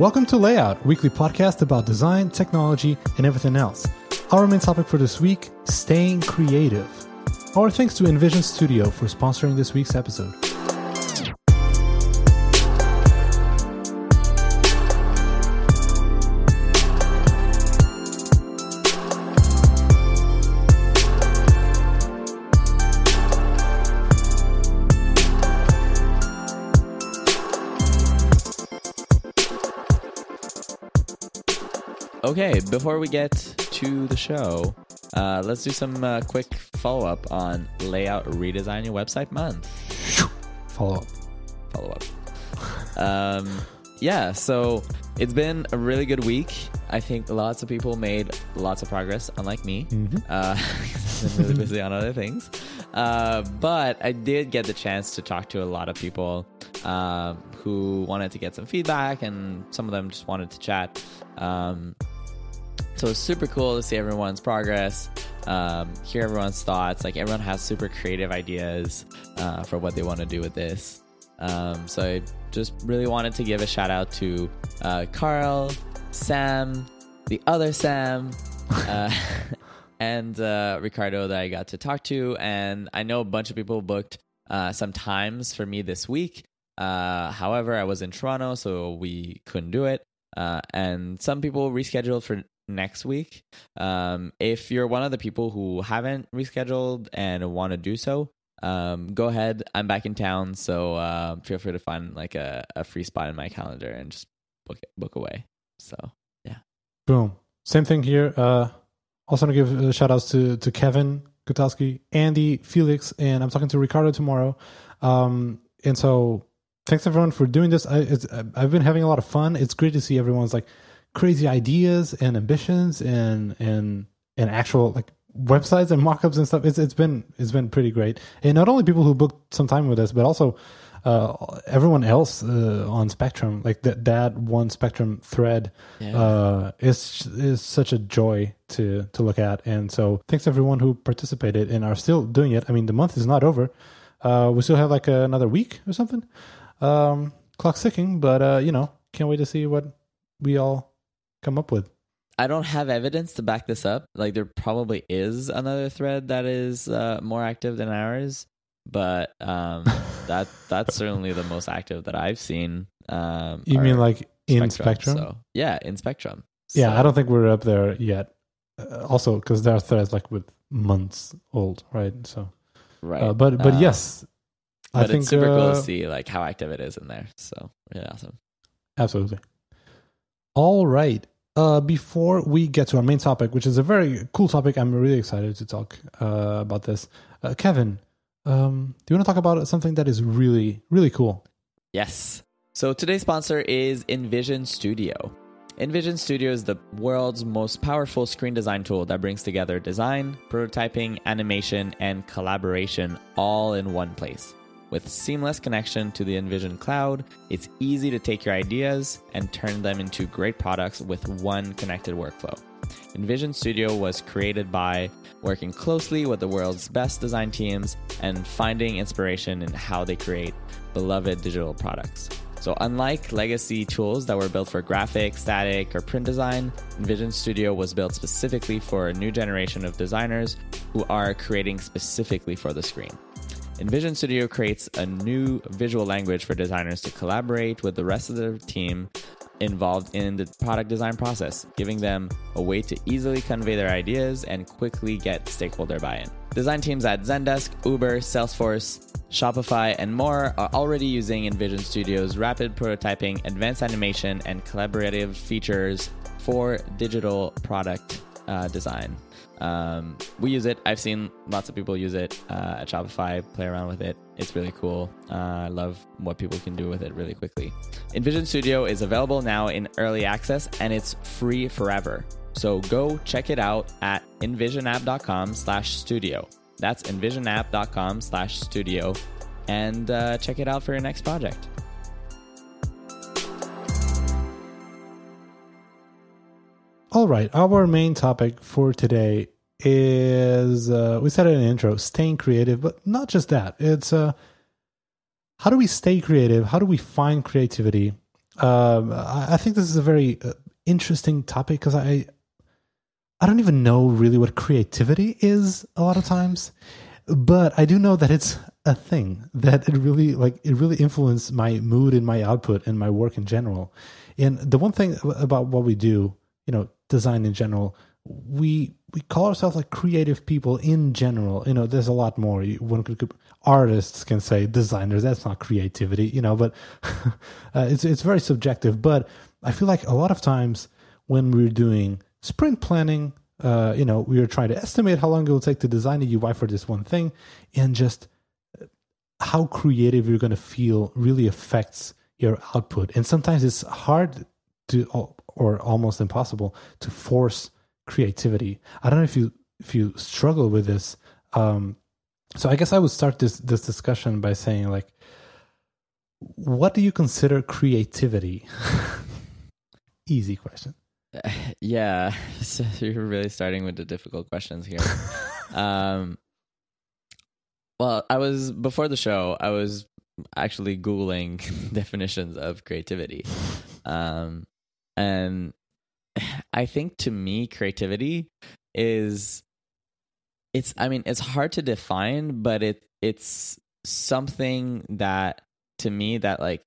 Welcome to Layout, weekly podcast about design, technology, and everything else. Our main topic for this week staying creative. Our thanks to InVision Studio for sponsoring this week's episode. Okay, before we get to the show, uh, let's do some uh, quick follow up on layout redesign your website month. Follow up. Follow up. um, yeah, so it's been a really good week. I think lots of people made lots of progress, unlike me. Uh, I've been really busy on other things. Uh, but I did get the chance to talk to a lot of people um, who wanted to get some feedback, and some of them just wanted to chat. Um, so it's super cool to see everyone's progress, um, hear everyone's thoughts. Like everyone has super creative ideas uh, for what they want to do with this. Um, so I just really wanted to give a shout out to uh, Carl, Sam, the other Sam, uh, and uh, Ricardo that I got to talk to. And I know a bunch of people booked uh, some times for me this week. Uh, however, I was in Toronto, so we couldn't do it. Uh, and some people rescheduled for next week. Um, if you're one of the people who haven't rescheduled and want to do so, um, go ahead. I'm back in town, so uh, feel free to find like a, a free spot in my calendar and just book it, book away. So yeah, Boom. Same thing here. Uh, also, want to give uh, shout outs to, to Kevin Gutowski, Andy, Felix, and I'm talking to Ricardo tomorrow. Um, and so, thanks everyone for doing this. I, I've been having a lot of fun. It's great to see everyone's like crazy ideas and ambitions and and and actual like websites and mock-ups and stuff. It's it's been it's been pretty great. And not only people who booked some time with us, but also uh, everyone else uh, on Spectrum, like that that one Spectrum thread, Yeah. uh, is is such a joy to to look at. And so, thanks everyone who participated and are still doing it. I mean, the month is not over. Uh, we still have like another week or something. Um, clock's ticking, but uh, you know, can't wait to see what we all come up with. I don't have evidence to back this up. Like there probably is another thread that is uh, more active than ours, but um, that that's certainly the most active that I've seen. Um, You mean like in Spectrum? So, yeah, in Spectrum. Yeah, I don't think we're up there yet. Uh, also, because there are threads like with months old, right? So, right. uh, but but Uh, yes, I but think it's super cool uh, to see like how active it is in there. So really awesome. Absolutely. All right. Uh, before we get to our main topic, which is a very cool topic, I'm really excited to talk uh, about this. Uh, Kevin, um, do you want to talk about something that is really, really cool? Yes. So today's sponsor is InVision Studio. InVision Studio is the world's most powerful screen design tool that brings together design, prototyping, animation, and collaboration all in one place. With seamless connection to the InVision cloud, it's easy to take your ideas and turn them into great products with one connected workflow. InVision Studio was created by working closely with the world's best design teams and finding inspiration in how they create beloved digital products. So, unlike legacy tools that were built for graphic, static, or print design, InVision Studio was built specifically for a new generation of designers who are creating specifically for the screen. InVision Studio creates a new visual language for designers to collaborate with the rest of the team involved in the product design process, giving them a way to easily convey their ideas and quickly get stakeholder buy in. Design teams at Zendesk, Uber, Salesforce, Shopify, and more are already using InVision Studio's rapid prototyping, advanced animation, and collaborative features for digital product uh, design. Um, we use it. I've seen lots of people use it uh, at Shopify, play around with it. It's really cool. Uh, I love what people can do with it really quickly. InVision Studio is available now in early access and it's free forever. So go check it out at invisionapp.com slash studio. That's invisionapp.com slash studio and uh, check it out for your next project. All right. Our main topic for today is uh, we said it in the intro, staying creative, but not just that. It's uh, how do we stay creative? How do we find creativity Um, I, I think this is a very uh, interesting topic because I I don't even know really what creativity is a lot of times, but I do know that it's a thing that it really like it really influenced my mood and my output and my work in general. And the one thing about what we do, you know, design in general, we we call ourselves like creative people in general. You know, there's a lot more. One could, artists can say designers. That's not creativity, you know. But uh, it's it's very subjective. But I feel like a lot of times when we're doing sprint planning, uh, you know, we are trying to estimate how long it will take to design a UI for this one thing, and just uh, how creative you're going to feel really affects your output. And sometimes it's hard to, or almost impossible, to force creativity. I don't know if you if you struggle with this. Um, so I guess I would start this this discussion by saying like, what do you consider creativity? Easy question. Yeah, so you're really starting with the difficult questions here. um, well, I was before the show. I was actually googling definitions of creativity, um, and I think to me, creativity is it's. I mean, it's hard to define, but it it's something that to me that like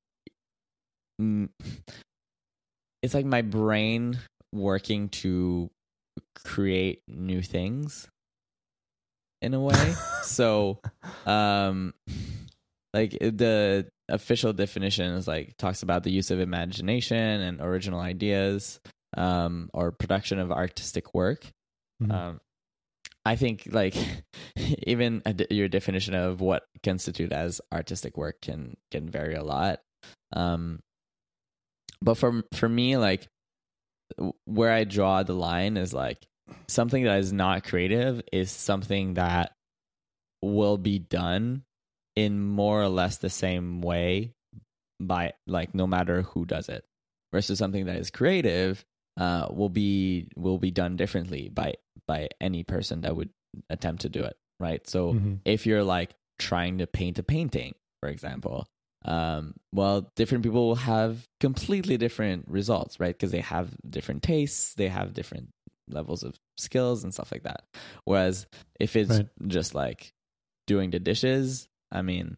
it's like my brain working to create new things in a way. so, um, like the official definition is like talks about the use of imagination and original ideas, um, or production of artistic work. Mm-hmm. Um, I think like even your definition of what constitute as artistic work can can vary a lot. Um, but for for me, like where I draw the line is like something that is not creative is something that will be done in more or less the same way by like no matter who does it versus something that is creative uh, will be will be done differently by by any person that would attempt to do it right so mm-hmm. if you're like trying to paint a painting for example um, well, different people will have completely different results, right? Because they have different tastes, they have different levels of skills and stuff like that. Whereas if it's right. just like doing the dishes, I mean,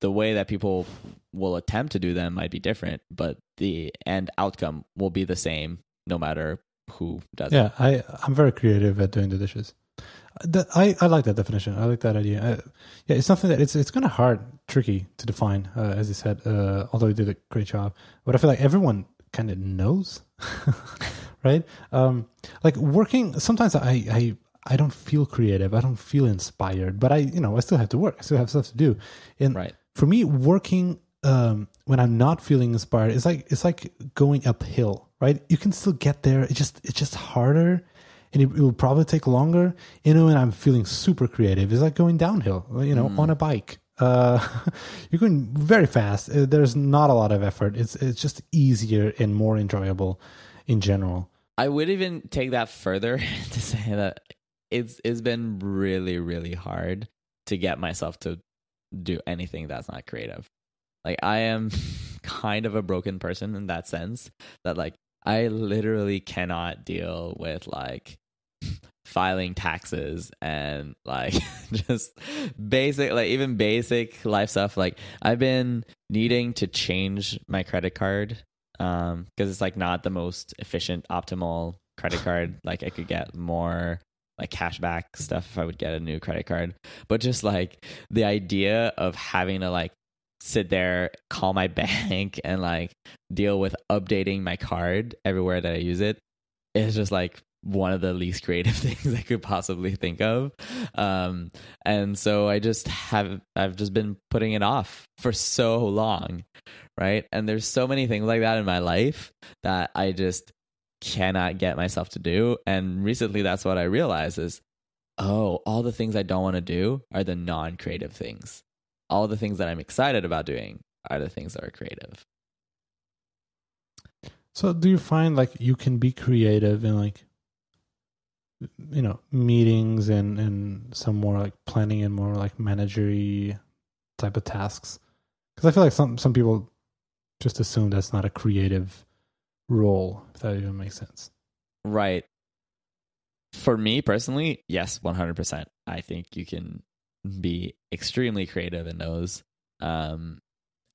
the way that people will attempt to do them might be different, but the end outcome will be the same no matter who does yeah, it. Yeah, I'm very creative at doing the dishes. I, I like that definition. I like that idea. I, yeah, it's something that it's it's kind of hard, tricky to define, uh, as you said. Uh, although you did a great job, but I feel like everyone kind of knows, right? Um, like working. Sometimes I, I I don't feel creative. I don't feel inspired, but I you know I still have to work. I still have stuff to do. And right. for me, working um, when I'm not feeling inspired, it's like it's like going uphill, right? You can still get there. It's just it's just harder and it, it, will probably take longer. You know, when I'm feeling super creative. It's like going downhill, you know, mm. on a bike. Uh, you're going very fast. Uh, there's not a lot of effort. It's it's just easier and more enjoyable in general. I would even take that further to say that it's it's been really really hard to get myself to do anything that's not creative. Like I am kind of a broken person in that sense that like I literally cannot deal with like filing taxes and like just basic like even basic life stuff like i've been needing to change my credit card um because it's like not the most efficient optimal credit card like i could get more like cashback stuff if i would get a new credit card but just like the idea of having to like sit there call my bank and like deal with updating my card everywhere that i use it is just like one of the least creative things I could possibly think of. Um, and so I just have, I've just been putting it off for so long. Right. And there's so many things like that in my life that I just cannot get myself to do. And recently that's what I realized is, oh, all the things I don't want to do are the non creative things. All the things that I'm excited about doing are the things that are creative. So do you find like you can be creative in like you know meetings and and some more like planning and more like managery type of tasks because i feel like some some people just assume that's not a creative role. If that even makes sense. Right. For me personally, yes, 100%. I think you can be extremely creative in those. Um,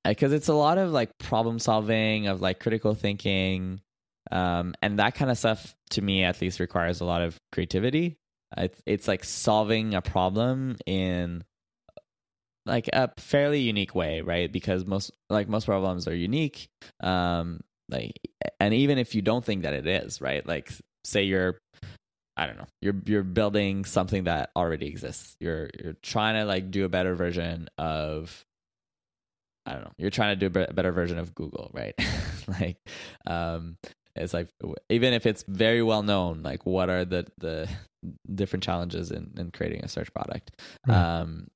because it's a lot of like problem solving, of like critical thinking, um, and that kind of stuff to me at least requires a lot of creativity. It's, it's like solving a problem in like a fairly unique way, right? Because most like most problems are unique. Um, like, and even if you don't think that it is, right? Like, say you're I don't know. You're you're building something that already exists. You're you're trying to like do a better version of I don't know. You're trying to do a better version of Google, right? like um it's like even if it's very well known, like what are the the different challenges in in creating a search product? Right. Um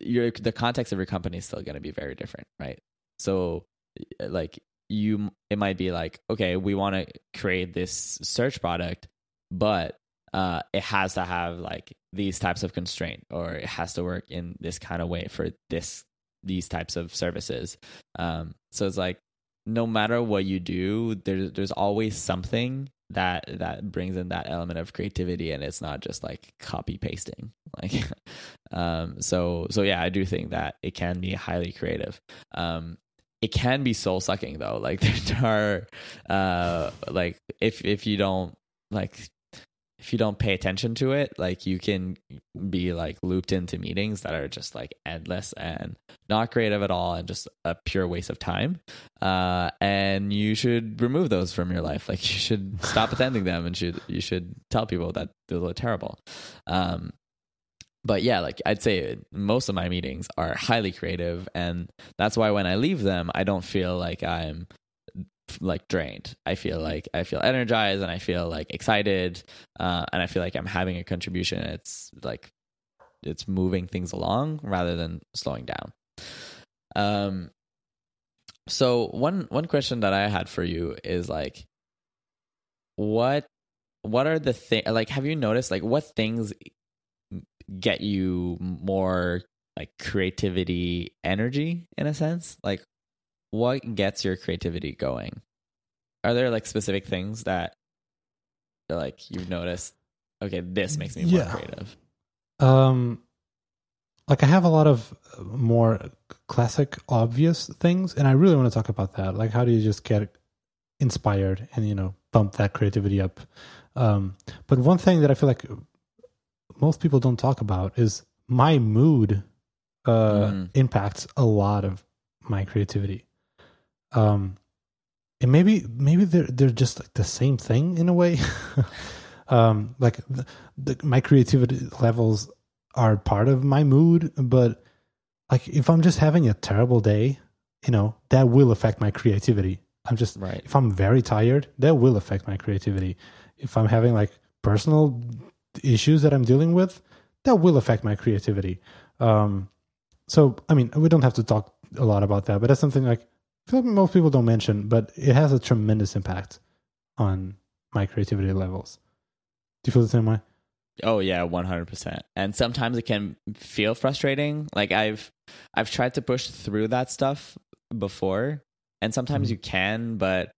your the context of your company is still going to be very different, right? So like you it might be like, okay, we want to create this search product but uh, it has to have like these types of constraint or it has to work in this kind of way for this these types of services. Um, so it's like no matter what you do there's there's always something that that brings in that element of creativity and it's not just like copy pasting. Like um so so yeah i do think that it can be highly creative. Um it can be soul sucking though like there are uh like if if you don't like if you don't pay attention to it, like you can be like looped into meetings that are just like endless and not creative at all and just a pure waste of time. Uh, and you should remove those from your life. Like you should stop attending them and should you should tell people that those are terrible. Um, but yeah, like I'd say most of my meetings are highly creative, and that's why when I leave them, I don't feel like I'm like drained. I feel like I feel energized and I feel like excited, uh, and I feel like I'm having a contribution. It's like it's moving things along rather than slowing down. Um. So one one question that I had for you is like, what what are the thing like? Have you noticed like what things get you more like creativity energy in a sense? Like what gets your creativity going? Are there like specific things that like you've noticed? Okay, this makes me more yeah. creative. Um, like I have a lot of more classic, obvious things, and I really want to talk about that. Like, how do you just get inspired and you know bump that creativity up? Um, but one thing that I feel like most people don't talk about is my mood uh, mm. impacts a lot of my creativity. Um and maybe maybe they're they're just like the same thing in a way. Um like the, the, my creativity levels are part of my mood but like if i'm just having a terrible day you know that will affect my creativity. I'm just right. if i'm very tired that will affect my creativity. If i'm having like personal issues that i'm dealing with that will affect my creativity um so i mean we don't have to talk a lot about that but that's something like I feel like most people don't mention, but it has a tremendous impact on my creativity levels. Do you feel the same way? Oh yeah, one hundred percent. And sometimes it can feel frustrating. Like I've I've tried to push through that stuff before, and sometimes mm-hmm. you can, but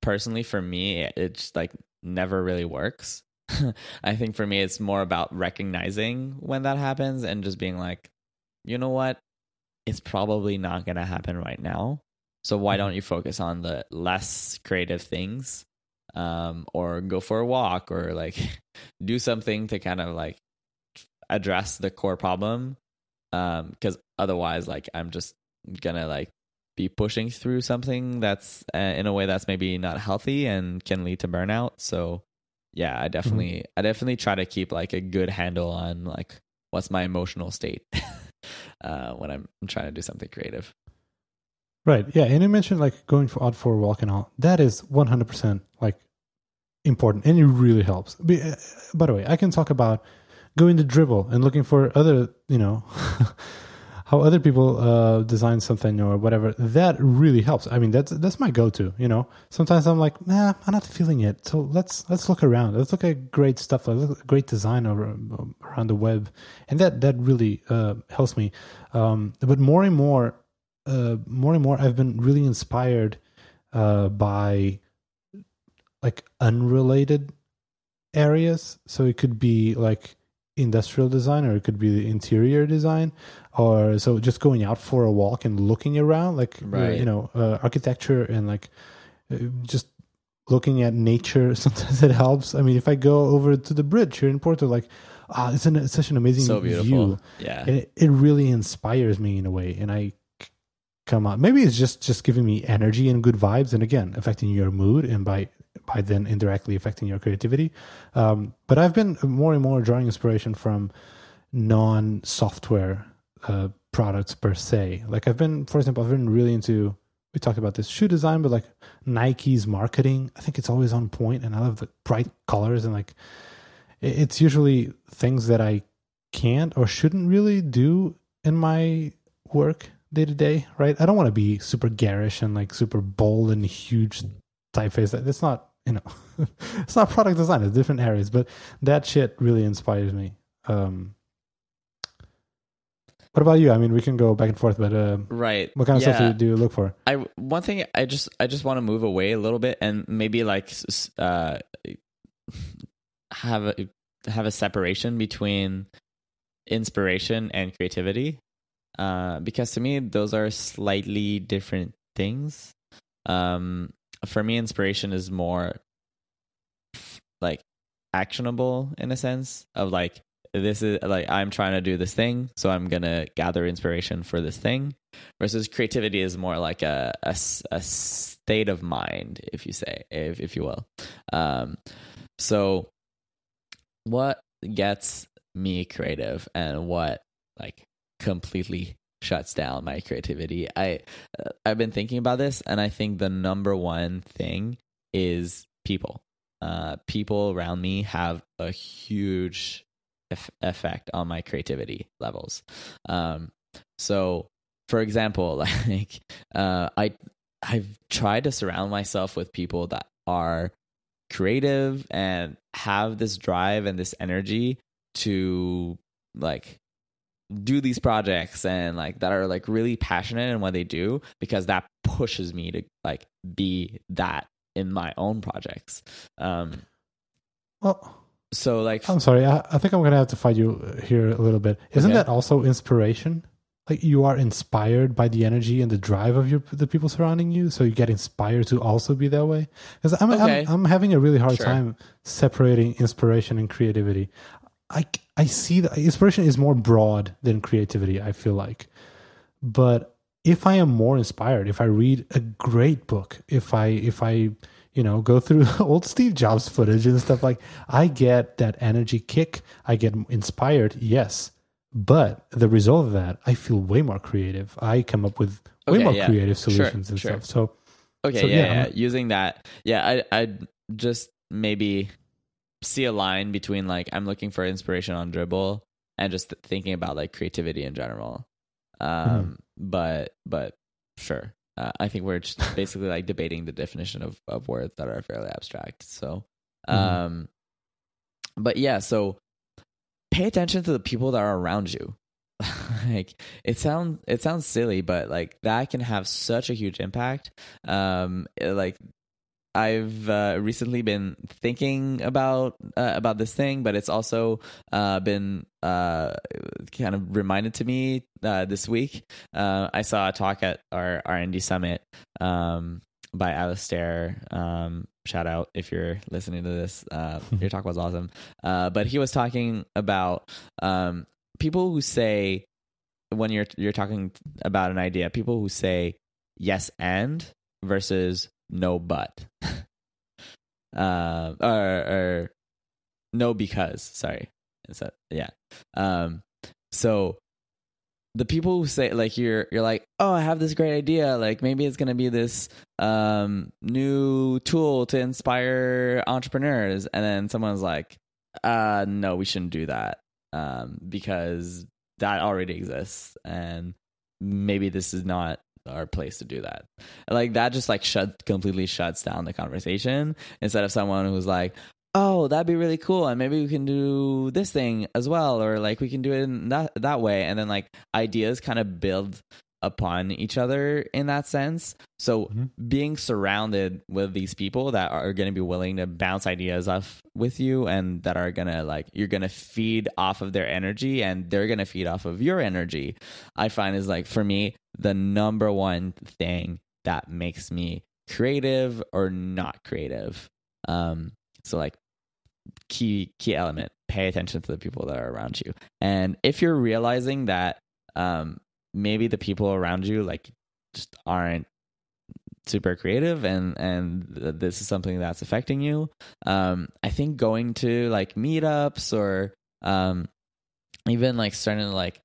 personally for me, it's like never really works. I think for me, it's more about recognizing when that happens and just being like, you know what, it's probably not gonna happen right now. So why mm-hmm. don't you focus on the less creative things, um, or go for a walk, or like do something to kind of like address the core problem? Because um, otherwise, like I'm just gonna like be pushing through something that's uh, in a way that's maybe not healthy and can lead to burnout. So yeah, I definitely mm-hmm. I definitely try to keep like a good handle on like what's my emotional state uh, when I'm trying to do something creative. Right. Yeah. And you mentioned like going for out for a walk and all. That is 100% like important and it really helps. Uh, by the way, I can talk about going to Dribbble and looking for other, you know, how other people uh, design something or whatever. That really helps. I mean, that's that's my go-to. You know, sometimes I'm like, nah, I'm not feeling it. So let's let's look around. Let's look at great stuff. At great design over, around the web, and that that really uh, helps me. Um, but more and more, uh, more and more I've been really inspired uh, by like unrelated areas. So it could be like industrial design or it could be the interior design or so just going out for a walk and looking around like uh, Right. you know uh, architecture and like uh, just looking at nature sometimes it helps i mean if i go over to the bridge here in porto like ah it's, an, it's such an amazing So beautiful. view Yeah. and it, it really inspires me in a way and i come out maybe it's just just giving me energy and good vibes and again affecting your mood and by by then indirectly affecting your creativity um, but i've been more and more drawing inspiration from non-software uh, products per se like i've been for example i've been really into we talked about this shoe design but like nike's marketing i think it's always on point and i love the bright colors and like it's usually things that i can't or shouldn't really do in my work day to day, right? I don't want to be super garish and like super bold and huge typeface. That's not, you know, it's not product design. It's different areas, but that shit really inspires me. Um, what about you? I mean, we can go back and forth, but uh, Right. what kind of yeah. stuff do you, do you look for? I one thing I just I just want to move away a little bit and maybe like uh have a have a separation between inspiration and creativity uh because to me those are slightly different things um for me inspiration is more like actionable in a sense of like this is like I'm trying to do this thing so I'm to gather inspiration for this thing versus creativity is more like a a, a state of mind if you say if, if you will. Um so what gets me creative and what like completely shuts down my creativity. I uh, i've been thinking about this and i think the number one thing is people. Uh people around me have a huge eff- effect on my creativity levels. Um so for example like uh i i've tried to surround myself with people that are creative and have this drive and this energy to like do these projects and like that are like really passionate in what they do because that pushes me to like be that in my own projects um Well, so like I'm sorry. I, I think I'm to have to fight you here a little bit. Isn't Okay. that also inspiration? Like you are inspired by the energy and the drive of your the people surrounding you, so you get inspired to also be that way. Because I'm, Okay. I'm I'm having a really hard Sure. time separating inspiration and creativity. I I see that inspiration is more broad than creativity. I feel like, but if I am more inspired, if I read a great book, if I if I you know go through old Steve Jobs footage and stuff like, I get that energy kick. I get inspired, yes, but the result of that, I feel way more creative. I come up with way Okay, more yeah. creative Sure, solutions and sure. stuff. So Okay, So, yeah, yeah, yeah. Using that, yeah, I I just maybe see a line between like I'm looking for inspiration on Dribbble and just thinking about like creativity in general. Um, Mm-hmm. but but sure, uh, I think we're just basically like debating the definition of of words that are fairly abstract. So, Mhm. um, but yeah, so pay attention to the people that are around you. like it sounds it sounds silly but like that can have such a huge impact um it- like i've uh, recently been thinking about uh, about this thing but it's also uh been uh kind of reminded to me uh this week uh i saw a talk at our r&d summit um by Alistair. Um, shout out if you're listening to this. Uh, your talk was awesome. Uh, but he was talking about um, people who say when you're you're talking about an idea, people who say yes and versus no but, uh, or, or no because. Sorry, so, yeah. Um, so the people who say like you're you're like oh i have this great idea like maybe it's going to be this um new tool to inspire entrepreneurs and then someone's like uh no we shouldn't do that um because that already exists and maybe this is not our place to do that like that just like shut completely shuts down the conversation instead of someone who's like oh that'd be really cool and maybe we can do this thing as well or like we can do it in that that way and then like ideas kind of build upon each other in that sense. So Mhm. being surrounded with these people that are going to be willing to bounce ideas off with you and that are going to like you're going to feed off of their energy and they're going to feed off of your energy. I find is like for me the number one thing that makes me creative or not creative. Um so like key key element pay attention to the people that are around you and if you're realizing that um maybe the people around you like just aren't super creative and and th- this is something that's affecting you um i think going to like meetups or um even like starting to like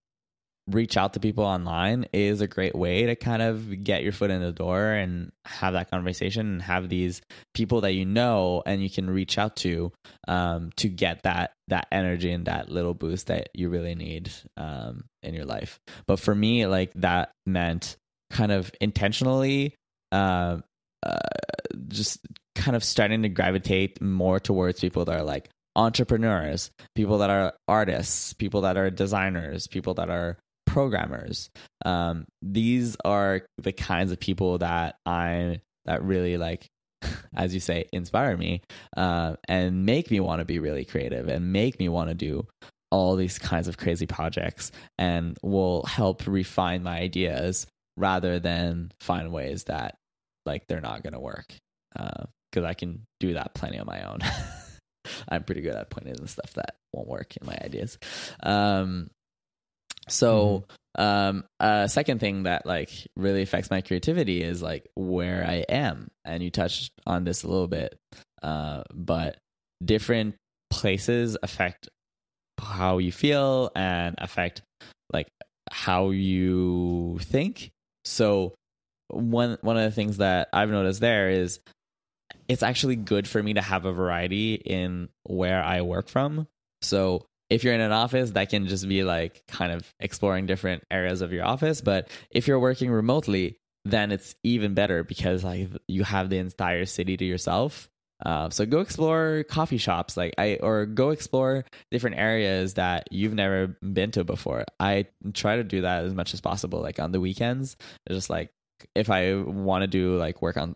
reach out to people online is a great way to kind of get your foot in the door and have that conversation and have these people that you know and you can reach out to um, to get that that energy and that little boost that you really need um, in your life. But for me, like that meant kind of intentionally uh, uh, just kind of starting to gravitate more towards people that are like entrepreneurs, people that are artists, people that are designers, people that are programmers. Um, these are the kinds of people that I that really like, as you say, inspire me uh, and make me want to be really creative and make me want to do all these kinds of crazy projects and will help refine my ideas rather than find ways that like they're not going to work because I can do that plenty on my own. I'm pretty good at pointing the stuff that won't work in my ideas. Um, so um uh second thing that like really affects my creativity is like where i am. And you touched on this a little bit uh but different places affect how you feel and affect like how you think. So one one of the things that i've noticed there is it's actually good for me to have a variety in where i work from. So if you're in an office that can just be like kind of exploring different areas of your office. But if you're working remotely then it's even better because like you have the entire city to yourself. Uh, so go explore coffee shops like i or go explore different areas that you've never been to before. I try to do that as much as possible like on the weekends. Just like if i want to do like work on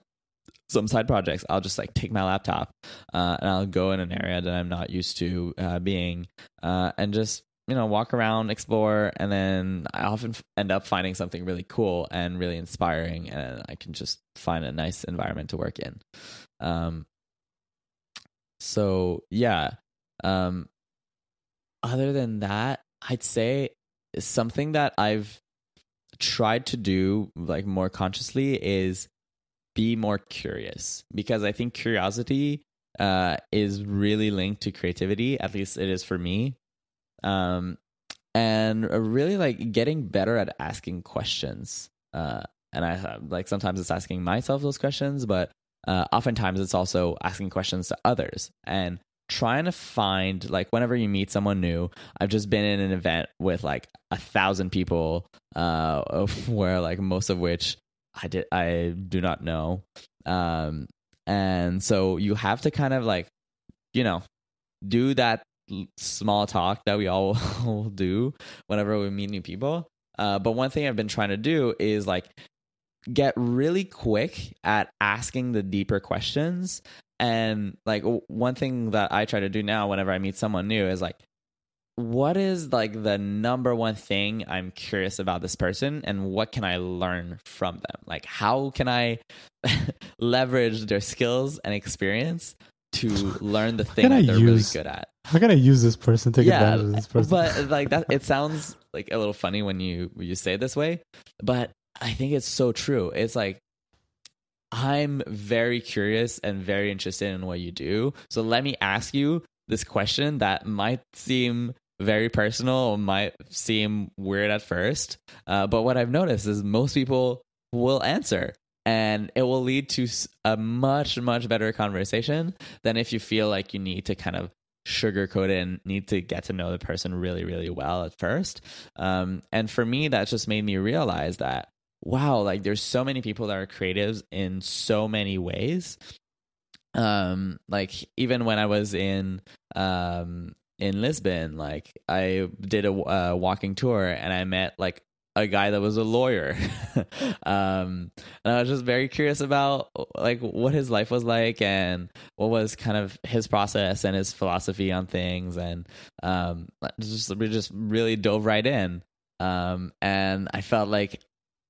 some side projects i'll just like take my laptop uh, and i'll go in an area that i'm not used to uh, being uh, and just you know walk around explore and then i often f- end up finding something really cool and really inspiring and i can just find a nice environment to work in. Um, so yeah um, other than that i'd say something that i've tried to do like more consciously is be more curious because I think curiosity uh, is really linked to creativity. At least it is for me. Um, and really like getting better at asking questions. Uh, and I like sometimes it's asking myself those questions, but uh, oftentimes it's also asking questions to others and trying to find like whenever you meet someone new. I've just been in an event with like a thousand people, uh, where like most of which I did I do not know. Um and so you have to kind of like you know do that small talk that we all do whenever we meet new people. Uh but one thing I've been trying to do is like get really quick at asking the deeper questions and like one thing that I try to do now whenever I meet someone new is like what is like the number one thing I'm curious about this person and what can I learn from them? Like how can I leverage their skills and experience to learn the thing that they're use- really good at? How can I use this person? Take yeah, advantage of this person. but like that it sounds like a little funny when you when you say it this way, but I think it's so true. It's like I'm very curious and very interested in what you do. So let me ask you this question that might seem very personal might seem weird at first. Uh, but what I've noticed is most people will answer and it will lead to a much, much better conversation than if you feel like you need to kind of sugarcoat it and need to get to know the person really, really well at first. Um, and for me, that just made me realize that, wow, like there's so many people that are creatives in so many ways um like even when i was in um in lisbon like i did a uh, walking tour and i met like a guy that was a lawyer. um, and I was just very curious about like what his life was like and what was kind of his process and his philosophy on things. And um, just we just really dove right in. Um, and I felt like,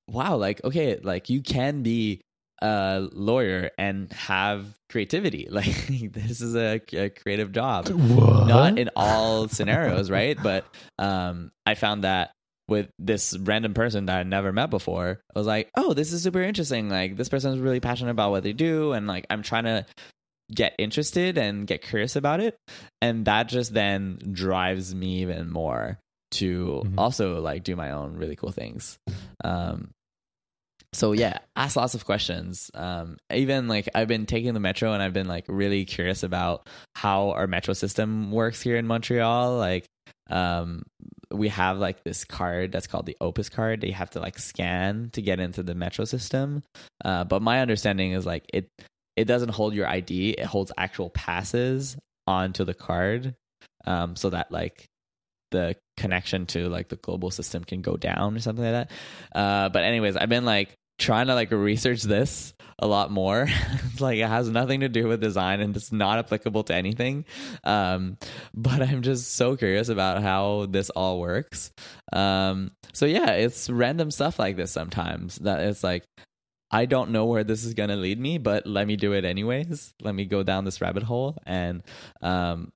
wow, like okay, like you can be a lawyer and have creativity. Like this is a, a creative job. What? Not in all scenarios, right? But um, I found that with this random person that I never met before, I was like, oh, this is super interesting. Like this person is really passionate about what they do, and like I'm trying to get interested and get curious about it, and that just then drives me even more to Mhm. also like do my own really cool things. Um, so yeah, ask lots of questions. Um, even like I've been taking the metro and I've been like really curious about how our metro system works here in Montreal. Like, um, we have like this card that's called the Opus card that you have to like scan to get into the metro system. Uh, but my understanding is like it it doesn't hold your ID; it holds actual passes onto the card, um, so that like the connection to like the global system can go down or something like that. Uh, but anyways, I've been like trying to like research this a lot more. like it has nothing to do with design and it's not applicable to anything. Um, but I'm just so curious about how this all works. Um, so yeah, it's random stuff like this sometimes that it's like I don't know where this is going to lead me, but let me do it anyways. Let me go down this rabbit hole and um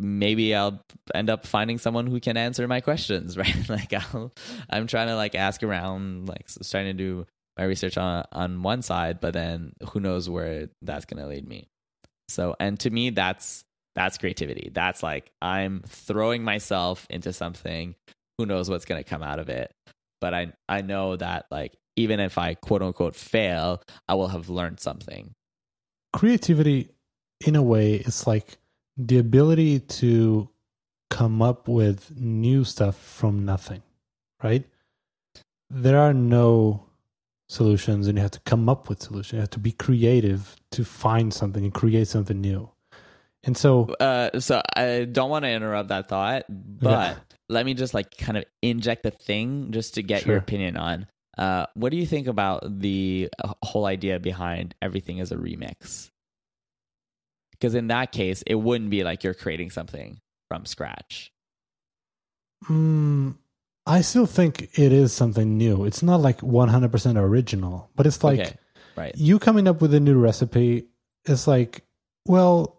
maybe I'll end up finding someone who can answer my questions, right? like I'll, I'm trying to like ask around, like trying to do my research on on one side, but then who knows where that's going to lead me. So, and to me, that's that's creativity. That's like I'm throwing myself into something. Who knows what's going to come out of it? But I I know that like even if I quote unquote fail, I will have learned something. creativity in a way is like the ability to come up with new stuff from nothing right? There are no solutions and you have to come up with solutions. You have to be creative to find something and create something new. And so uh so i don't want to interrupt that thought but let me just like kind of inject the thing just to get your opinion on. Uh what do you think about the uh, whole idea behind everything as a remix because in that case it wouldn't be like you're creating something from scratch. Mm, i still think it is something new. It's not like 100% original but it's like okay right. you coming up with a new recipe It's like well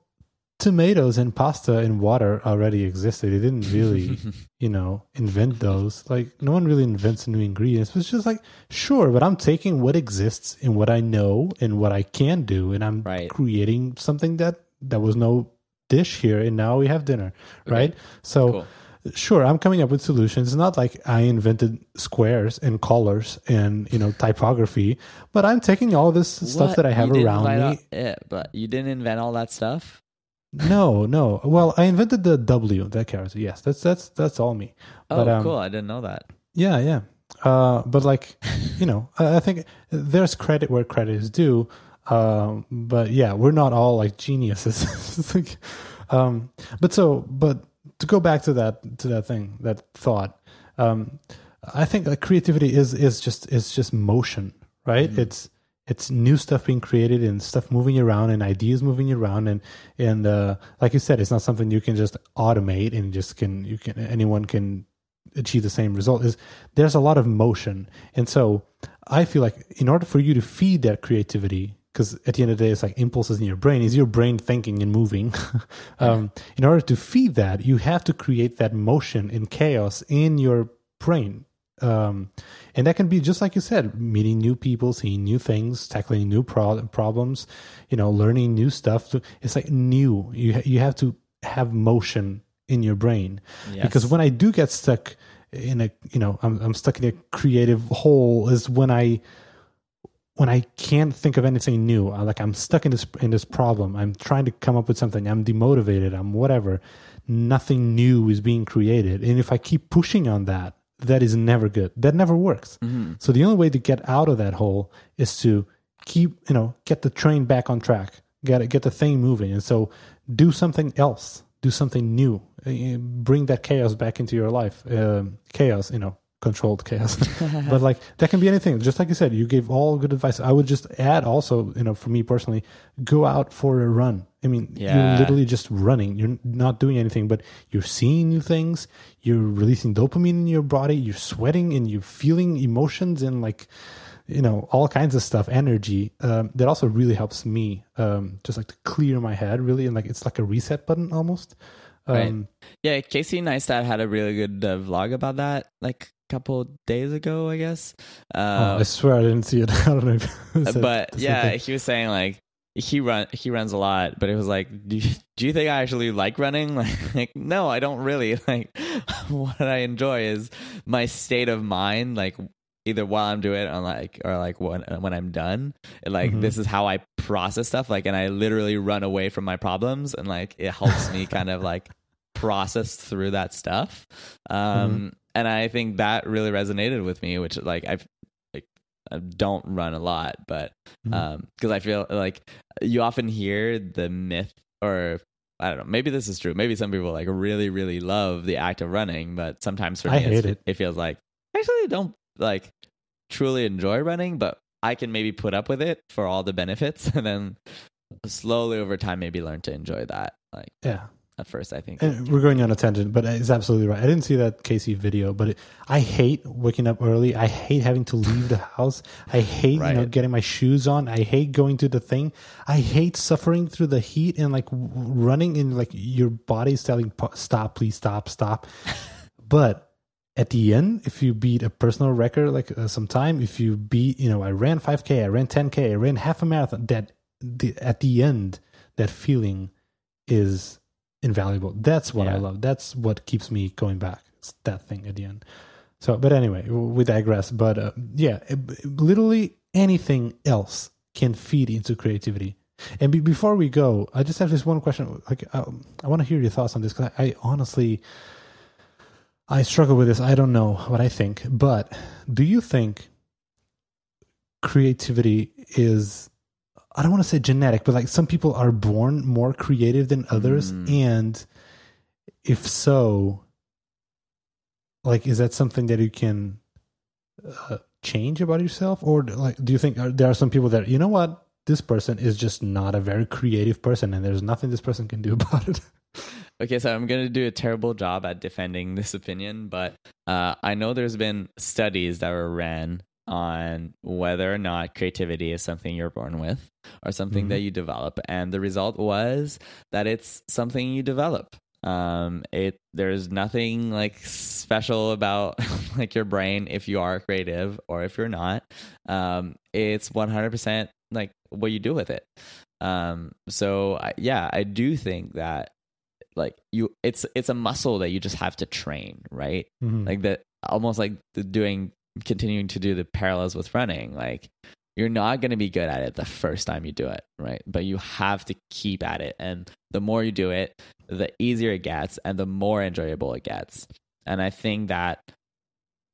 tomatoes and pasta and water already existed. It didn't really you know invent those. Like no one really invents new ingredients it's just like sure but i'm taking what exists and what i know and what i can do and i'm Right. creating something that that was no dish here and now we have dinner Okay. right? So cool. sure i'm coming up with solutions. It's not like i invented squares and colors and you know typography but i'm taking all this stuff that i have around me. all- yeah, but you didn't invent all that stuff? No no. Well i invented the w that character. Yes that's that's that's all me. Oh But, um, cool. I didn't know that. Yeah yeah. Uh but like you know i, I think there's credit where credit is due um but yeah we're not all like geniuses. Like, um but so but to go back to that to that thing that thought um i think like creativity is is just is just motion right? It's it's new stuff being created and stuff moving around and ideas moving around and and uh like you said it's not something you can just automate and just can you can anyone can achieve the same result. Is there's a lot of motion. And so i feel like in order for you to feed that creativity because at the end of the day it's like impulses in your brain is your brain thinking and moving. Um, in order to feed that you have to create that motion and chaos in your brain. Um, and that can be just like you said meeting new people seeing new things tackling new pro- problems you know learning new stuff. It's like new. You, ha- you have to have motion in your brain. Because when i do get stuck in a you know I'm, I'm stuck in a creative hole is when i when i can't think of anything new I, like i'm stuck in this in this problem i'm trying to come up with something i'm demotivated i'm whatever nothing new is being created. And if i keep pushing on that that is never good. That never works. Mhm. so the only way to get out of that hole is to keep you know get the train back on track get it get the thing moving. And so do something else do something new Uh, bring that chaos back into your life um chaos you know controlled chaos. but like that can be anything. Just like you said, you gave all good advice. I would just add also, you know, for me personally, go out for a run. I mean, Yeah. you're literally just running. You're not doing anything, but you're seeing new things. You're releasing dopamine in your body. You're sweating and you're feeling emotions and like, you know, all kinds of stuff, energy. Um, that also really helps me, um, just like to clear my head really. And like, it's like a reset button almost. Right. Um, Yeah, Casey Neistat had a really good uh, vlog about that, like couple days ago, I guess. oh, Uh, I swear I didn't see it. I don't know. If said but yeah, he was saying like he run he runs a lot, but it was like, do you, do you think I actually like running? Like, like, no, I don't really. Like, what I enjoy is my state of mind, like either while I'm doing it or like or like when when I'm done. Like Mhm. this is how I process stuff. Like, and I literally run away from my problems, and like it helps me kind of like process through that stuff. Um, and I think that really resonated with me, which like like I don't run a lot, but Mhm. um, because I feel like you often hear the myth or. I don't know. Maybe this is true. Maybe some people like really, really love the act of running, but sometimes for me, I it's- hate it. it feels like I actually don't like truly enjoy running, but I can maybe put up with it for all the benefits, and then slowly over time, maybe learn to enjoy that. Like yeah. At first, I think. And we're going on a tangent, but it's absolutely right. I didn't see that Casey video, but it, I hate waking up early. I hate having to leave the house. I hate you know getting my shoes on. I hate going to the thing. I hate suffering through the heat and like w- running and like your body's telling stop, please stop, stop. but at the end, if you beat a personal record like uh, some time, if you beat you know I ran 5k, I ran 10k, I ran half a marathon. That the, at the end, that feeling is invaluable. That's what I love. That's what keeps me going back. It's that thing at the end. So, but anyway, we digress. But uh, yeah, it- literally anything else can feed into creativity. And be, before we go, I just have this one question. Like, um, I want to hear your thoughts on this because I, I honestly, I struggle with this. I don't know what I think, but do you think creativity is I don't want to say genetic, but like some people are born more creative than others. Mm. And if so, like, is that something that you can uh, change about yourself? Or like, do you think are, there are some people that, you know what, this person is just not a very creative person and there's nothing this person can do about it? Okay, so I'm going to do a terrible job at defending this opinion, but uh, I know there's been studies that were ran on whether or not creativity is something you're born with or something Mhm. that you develop, and the result was that it's something you develop. Um, it there's nothing like special about like your brain if you are creative or if you're not. Um, it's 100% like what you do with it. Um, so I, yeah, I do think that like you it's it's a muscle that you just have to train right Mhm. like that almost like the doing continuing to do the parallels with running like you're not going to be good at it the first time you do it right? But you have to keep at it and the more you do it the easier it gets and the more enjoyable it gets. And i think that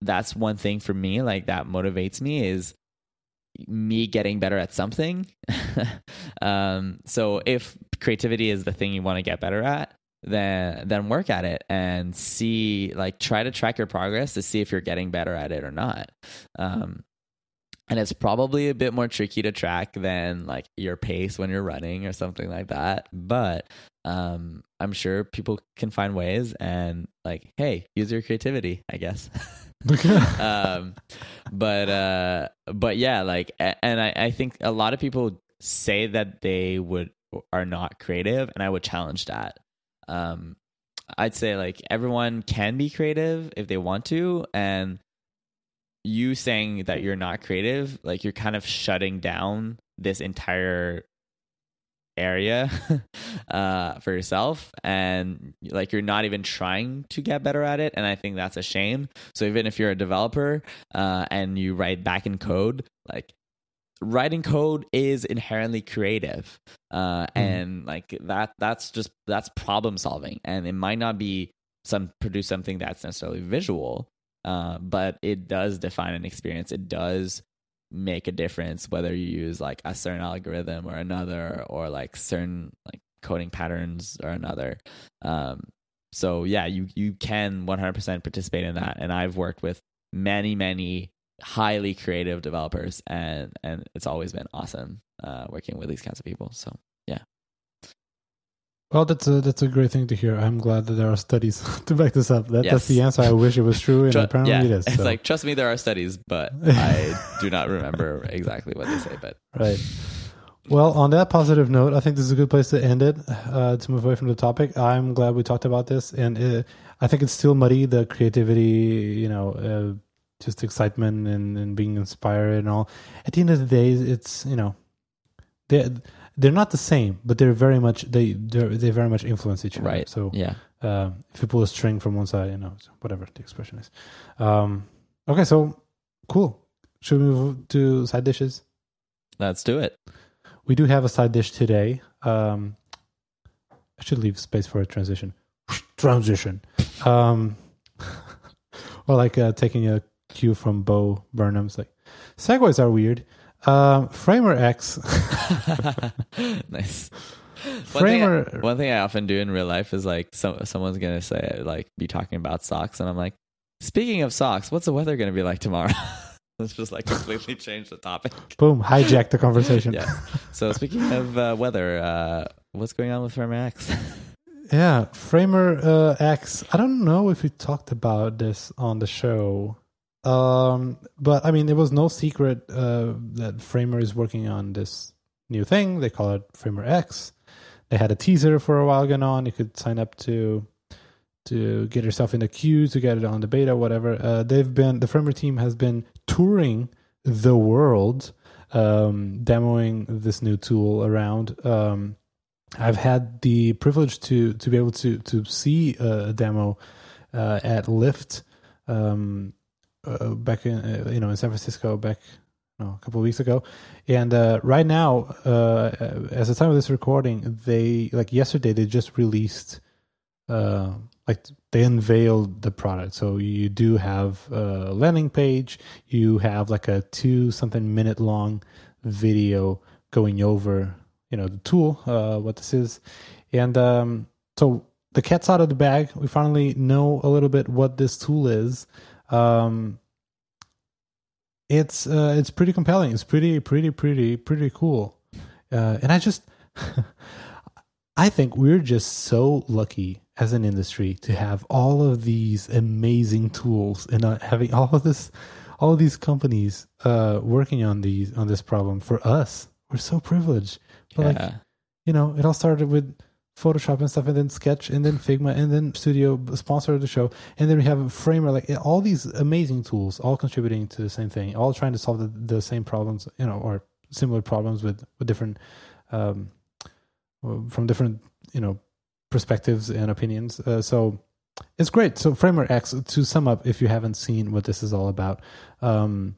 that's one thing for me like that motivates me is me getting better at something. Um so if creativity is the thing you want to get better at then then work at it and see like try to track your progress to see if you're getting better at it or not. Um and it's probably a bit more tricky to track than like your pace when you're running or something like that. But um i'm sure people can find ways and like hey use your creativity i guess. Um but uh but yeah like and I, I think a lot of people say that they would are not creative and i would challenge that um i'd say like everyone can be creative if they want to and you saying that you're not creative like you're kind of shutting down this entire area uh for yourself and like you're not even trying to get better at it and i think that's a shame. So even if you're a developer uh and you write back in code like writing code is inherently creative uh and like that that's just that's problem solving and it might not be some produce something that's necessarily visual uh but it does define an experience. It does make a difference whether you use like a certain algorithm or another or like certain like coding patterns or another. Um so yeah you you can 100% participate in that and i've worked with many, many highly creative developers, and and it's always been awesome uh, working with these kinds of people. So yeah. Well, that's a that's a great thing to hear. I'm glad that there are studies to back this up. That, Yes. That's the answer. I wish it was true, and Tru- apparently yeah, it is. It's like trust me, there are studies, but I do not remember exactly what they say. But Right. Well, on that positive note, I think this is a good place to end it uh, to move away from the topic. I'm glad we talked about this, and uh I think it's still muddy the creativity, you know, uh, just excitement and, and being inspired and all. At the end of the day, it's you know, they they're not the same, but they're very much they they very much influence each other. right, So yeah, uh, if you pull a string from one side, you know, whatever the expression is. Um, okay, so cool. Should we move to side dishes? let's do it. We do have a side dish today. Um, I should leave space for a transition. Transition. Um, or like uh, taking a cue from Bo Burnham's like, segues are weird. Um, Framer X. nice. One thing, I, Framer. one thing I often do in real life is like some someone's gonna say like be talking about socks, and I'm like, speaking of socks, what's the weather gonna be like tomorrow? Let's just like completely change the topic. Boom. Hijack the conversation. Yeah. So speaking of uh, weather, uh, what's going on with Framer X? Yeah, Framer uh, X. I don't know if we talked about this on the show, um, but I mean, it was no secret uh, that Framer is working on this new thing. They call it Framer X. They had a teaser for a while going on. You could sign up to to get yourself in the queue to get it on the beta, whatever. Uh, they've been the Framer team has been touring the world, um, demoing this new tool around. Um, I've had the privilege to to be able to to see a demo uh, at Lyft um, uh, back in uh, you know in San Francisco back a couple of weeks ago, and uh, right now, uh, as the time of this recording, they like yesterday they just released uh, like they unveiled the product. So you do have a landing page, you have like a two something minute long video going over you know the tool uh what this is. And um so the cat's out of the bag. We finally know a little bit what this tool is um it's uh it's pretty compelling. It's pretty pretty pretty pretty cool. Uh and i just i think we're just so lucky as an industry to have all of these amazing tools and uh, having all of this all of these companies uh working on these on this problem for us. We're so privileged. But like yeah. you know, it all started with Photoshop and stuff, and then Sketch, and then Figma, and then Studio sponsored the show, and then we have Framer, like all these amazing tools, all contributing to the same thing, all trying to solve the, the same problems, you know, or similar problems with with different, um, from different you know perspectives and opinions. Uh, so it's great. So Framer X, to sum up, if you haven't seen what this is all about, um,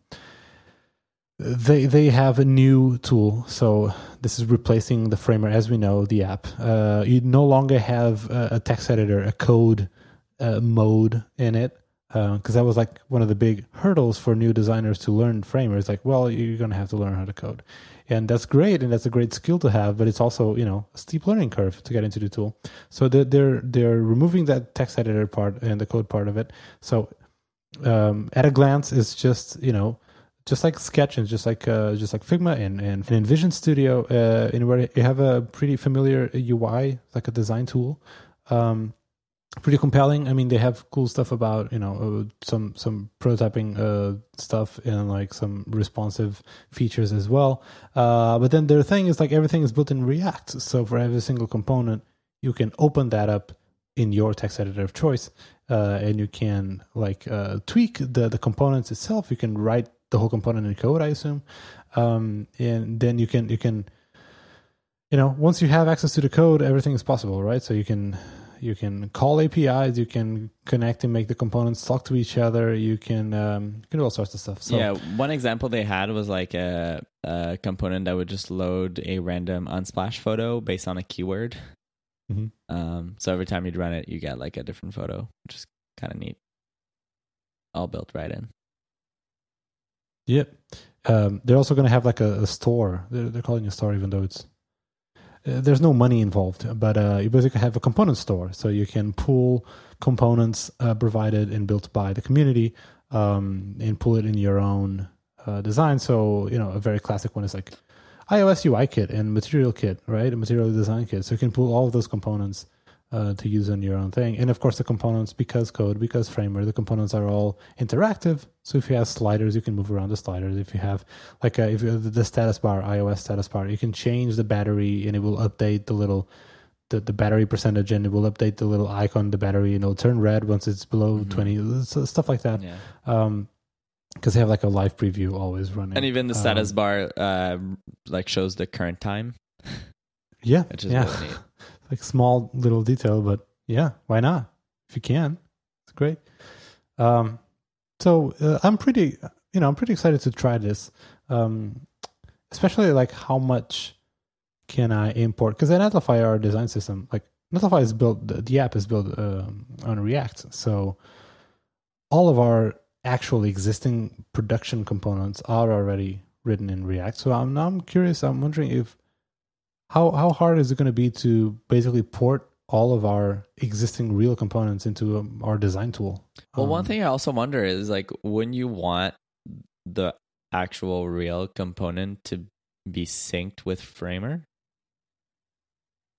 they they have a new tool. So this is replacing the framer as we know the app. Uh, you no longer have a, a text editor a code uh, mode in it because that was like one of the big hurdles for new designers to learn framer it's like well you're going to have to learn how to code. And that's great and that's a great skill to have but it's also you know a steep learning curve to get into the tool. So they're they're, they're removing that text editor part and the code part of it. So um, at a glance it's just you know just like Sketch and just like uh, just like Figma and and InVision Studio, uh, in where you have a pretty familiar UI, like a design tool, um, pretty compelling. I mean, they have cool stuff about you know uh, some some prototyping uh, stuff and like some responsive features as well. Uh, but then their thing is like everything is built in React, so for every single component, you can open that up in your text editor of choice, uh, and you can like uh, tweak the the components itself. You can write the whole component in code, I assume, um, and then you can you can, you know, once you have access to the code, everything is possible, right? So you can you can call APIs, you can connect and make the components talk to each other. You can um, you can do all sorts of stuff. So, yeah, one example they had was like a, a component that would just load a random unsplash photo based on a keyword. Mhm. Um, so every time you'd run it, you get like a different photo, which is kind of neat. All built right in. Yep. Um, they're also going to have like a, a store. They're, they're calling it a store, even though it's uh, there's no money involved. But uh, you basically have a component store, so you can pull components uh, provided and built by the community um, and pull it in your own uh, design. So you know, a very classic one is like iOS UI kit and Material Kit, right? A Material Design Kit. So you can pull all of those components uh, to use on your own thing. And of course, the components, because code, because Framer, the components are all interactive. So if you have sliders, you can move around the sliders. If you have like a, if you have the status bar, iOS status bar, you can change the battery and it will update the little the, the battery percentage and it will update the little icon the battery and it'll turn red once it's below Mhm. 20 so stuff like that Yeah. um because they have like a live preview always running And even the status Um, bar uh, like shows the current time, yeah which is yeah really neat. Like small little detail, but yeah, why not? If you can, it's great. Um, so uh, I'm pretty, you know, I'm pretty excited to try this, um, especially like how much can I import? Because at Netlify, our design system, like Netlify is built, the, app is built um, on React, so all of our actual existing production components are already written in React. So I'm now I'm curious. I'm wondering if how how hard is it going to be to basically port all of our existing real components into um, our design tool? Well, one Um, thing I also wonder is like, wouldn't you want the actual real component to be synced with Framer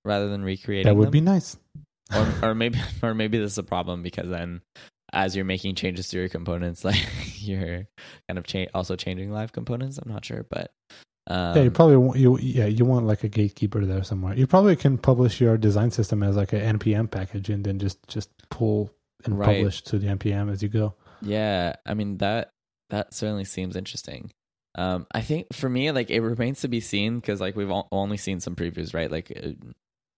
rather than recreating that would them? be nice. or, or maybe or maybe this is a problem because then as you're making changes to your components like you're kind of cha- also changing live components i'm not sure but um, yeah, you probably want, you yeah you want like a gatekeeper there somewhere. You probably can publish your design system as like an npm package and then just just pull and Right. publish to the npm as you go. yeah i mean that that certainly seems interesting um i think for me like it remains to be seen because like we've o- only seen some previews right like uh,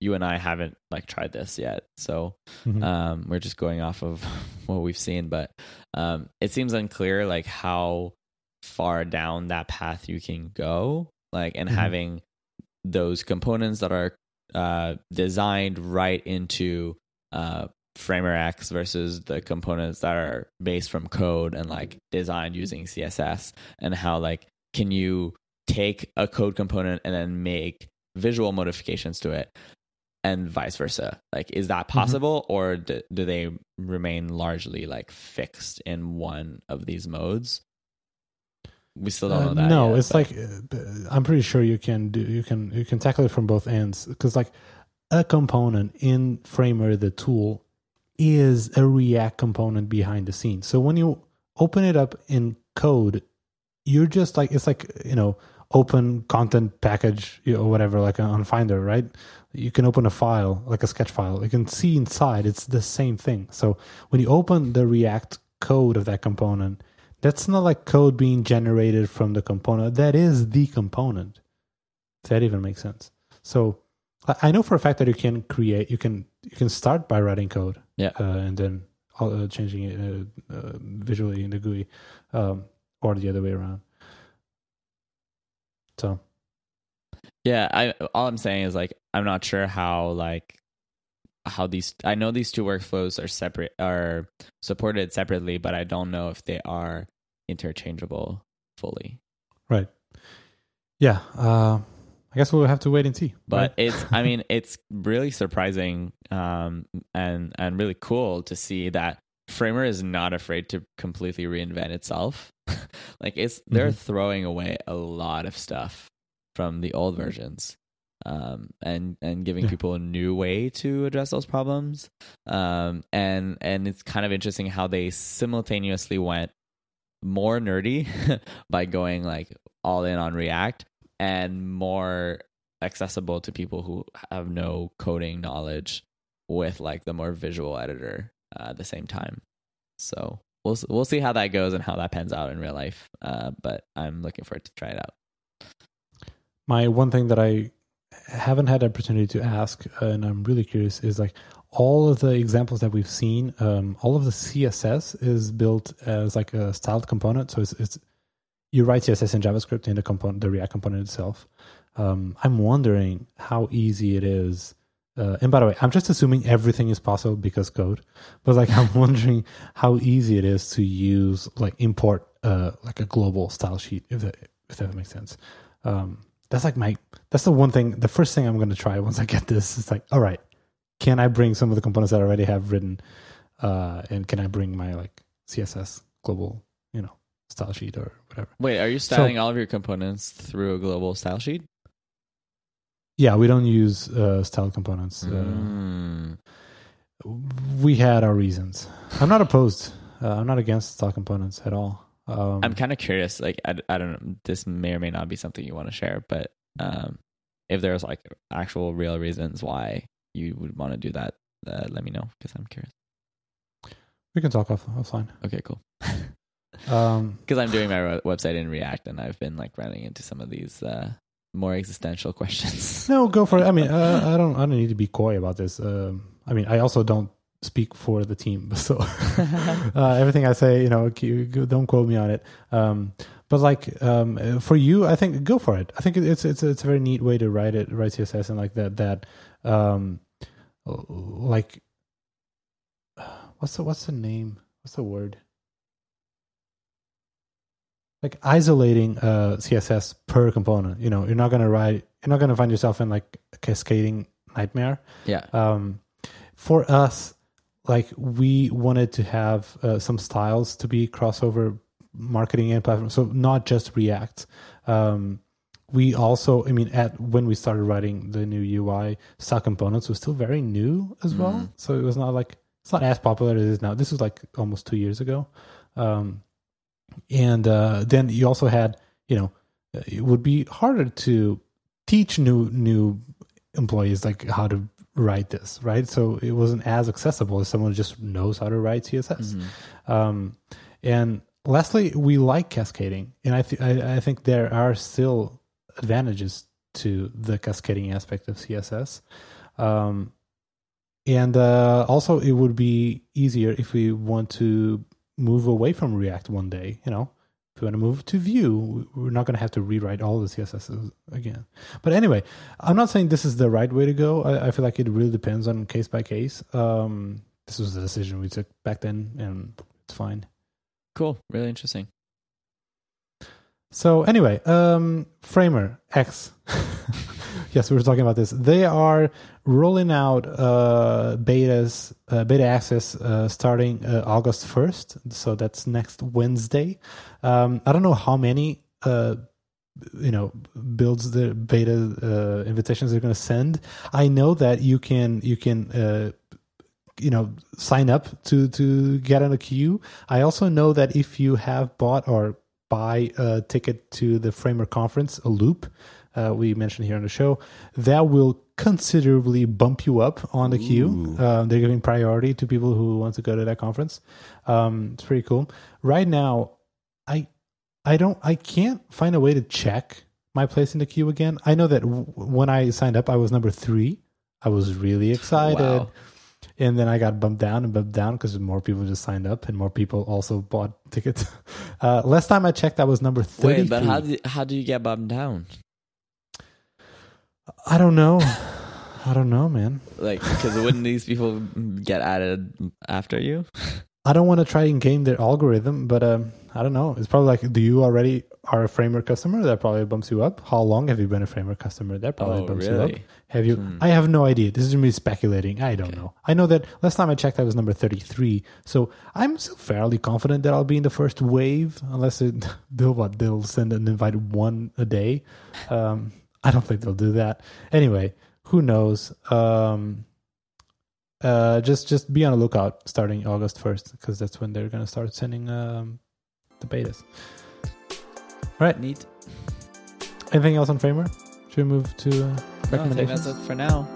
you and i haven't like tried this yet so Mhm. um, we're just going off of what we've seen but um, it seems unclear like how far down that path you can go like and Mhm. having those components that are uh, designed right into uh, framer x versus the components that are based from code and like designed using css and how like can you take a code component and then make visual modifications to it and vice versa? Like is that possible or do, do they remain largely like fixed in one of these modes we still don't Uh, know that no, yet, it's but- like uh, I'm pretty sure you can do you can you can tackle it from both ends because like a component in Framer the tool is a React component behind the scenes. So when you open it up in code, you're just like it's like you know open content package you know, or whatever like on Finder, right? You can open a file like a sketch file. You can see inside it's the same thing. So when you open the React code of that component, that's not like code being generated from the component. That is the component. If that even makes sense. So I- know for a fact that you can create, you can you can start by writing code, Yeah. uh, and then uh, changing it uh, uh, visually in the GUI, um, or the other way around. So yeah i all i'm saying is like i'm not sure how like how these i know these two workflows are separate are supported separately but i don't know if they are interchangeable fully right, yeah. Uh, I guess we'll have to wait and see. but right? it's i mean it's really surprising um and and really cool to see that framer is not afraid to completely reinvent itself like it's they're Mhm. throwing away a lot of stuff from the old versions um and and giving Yeah. people a new way to address those problems um and and it's kind of interesting how they simultaneously went more nerdy by going like all in on react and more accessible to people who have no coding knowledge with like the more visual editor uh, at the same time. So we'll we'll see how that goes and how that pans out in real life. Uh, but I'm looking forward to try it out. my one thing that I haven't had the opportunity to ask, uh, and I'm really curious, is like all of the examples that we've seen, um, all of the CSS is built as like a styled component. So it's, it's you write CSS in JavaScript in the component, the React component itself. Um, I'm wondering how easy it is. Uh, and by the way, I'm just assuming everything is possible because code, but like I'm wondering how easy it is to use like import uh, like a global style sheet if that if that makes sense. Um, that's like my that's the one thing the first thing i'm going to try once i get this is like all right can i bring some of the components that i already have written uh and can i bring my like css global, you know, style sheet or whatever. Wait, are you styling all of your components through a global style sheet? Yeah, we don't use uh, style components. Uh, Mm. we had our reasons. I'm not opposed. Uh, I'm not against style components at all. Um, I'm kind of curious. Like, I, I don't know. This may or may not be something you want to share, but um, if there's like actual real reasons why you would want to do that, uh, let me know because I'm curious. we can talk off offline. Okay, cool. Um, Because I'm doing my website in React, and I've been like running into some of these uh, more existential questions. no, go for it. I mean, uh, I don't. I don't need to be coy about this. Um, I mean, I also don't speak for the team, so uh, everything I say, you know, don't quote me on it. Um, but like um, for you, I think go for it. I think it's it's it's a very neat way to write it, write CSS, and like that that um, like what's the what's the name? What's the word? Like isolating uh, CSS per component. You know, you're not gonna write. You're not gonna find yourself in like a cascading nightmare yeah. um, for us, like we wanted to have uh, some styles to be crossover marketing and platform. So not just React. Um, we also, I mean, at when we started writing the new UI, style components was still very new as well. Mhm. So it was not like it's not as popular as it is now. This was like almost two years ago. Um, and uh, then you also had, you know, it would be harder to teach new new employees like how to write this, right? So it wasn't as accessible as someone who just knows how to write CSS. Mhm. Um, and lastly, we like cascading, and I, th- I I think there are still advantages to the cascading aspect of CSS. Um, and uh, also, it would be easier if we want to move away from React one day. You know, if we want to move to Vue, we're not going to have to rewrite all the CSS again. But anyway, I'm not saying this is the right way to go. I, I feel like it really depends on case by case. Um, this was the decision we took back then, and it's fine. Cool. Really interesting. So anyway, um, Framer X. yes, we were talking about this. They are rolling out uh, betas, uh, beta access uh, starting uh, August first. So that's next Wednesday. Um, I don't know how many. Uh, you know builds the beta uh, invitations they're going to send i know that you can you can uh, you know sign up to to get on a queue i also know that if you have bought or buy a ticket to the framer conference a Loupe uh, we mentioned here on the show that will considerably bump you up on the queue uh, they're giving priority to people who want to go to that conference um, it's pretty cool right now i i don't i can't find a way to check my place in the queue again i know that w- when i signed up i was number three i was really excited Wow. and then I got bumped down and bumped down because more people just signed up and more people also bought tickets. Uh, last time I checked, I was number thirty. Wait, but how do how do you get bumped down? I don't know. I don't know, man. Like, because wouldn't these people get added after you? I don't want to try and game their algorithm, but um, I don't know. It's probably like, do you already are a Framer customer? That probably bumps you up. How long have you been a Framer customer? That probably oh, bumps you up. Have you? Hmm. I have no idea. This is me speculating. I don't Okay. know. I know that last time I checked, I was number thirty-three. So I'm still fairly confident that I'll be in the first wave, unless it, they'll what they'll send an invite one a day. Um, I don't think they'll do that. Anyway, who knows? Um, uh, just just be on the lookout starting August first, because that's when they're gonna start sending um, the betas. Right. Neat. Anything else on Framer? Should we move to uh, No, I think recommendations? that's it for now.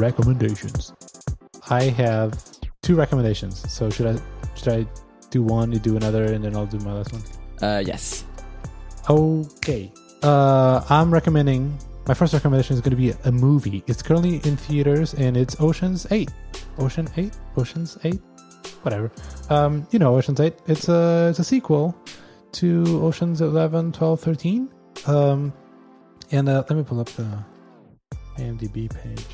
Recommendations. I have two recommendations. So should I should I do one, you do another, and then I'll do my last one? Uh, yes. Okay. Uh, I'm recommending my first recommendation is going to be a movie. It's currently in theaters and it's Ocean's 8. Ocean 8? Ocean's 8? Whatever. Um, you know Ocean's 8. It's a it's a sequel to Ocean's 11, 12, 13. Um, and uh, let me pull up the IMDb page.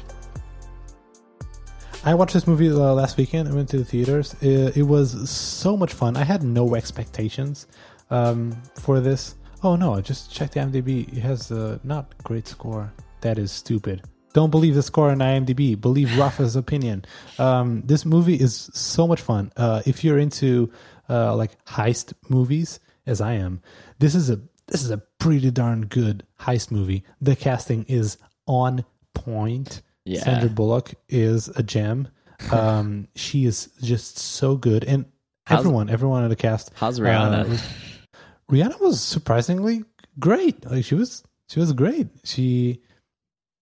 I watched this movie uh, last weekend. I went to the theaters. It, it, was so much fun. I had no expectations um, for this. Oh no! Just check the IMDb. It has a not great score. That is stupid. Don't believe the score on IMDb. Believe Rafa's opinion. Um, this movie is so much fun. Uh, if you're into uh, like heist movies, as I am, this is a this is a pretty darn good heist movie. The casting is on point. Yeah. Sandra Bullock is a gem. Um, she is just so good, and How's- everyone, everyone in the cast. How's Rihanna? uh, was- Rihanna was surprisingly great. Like she was, she was great. She,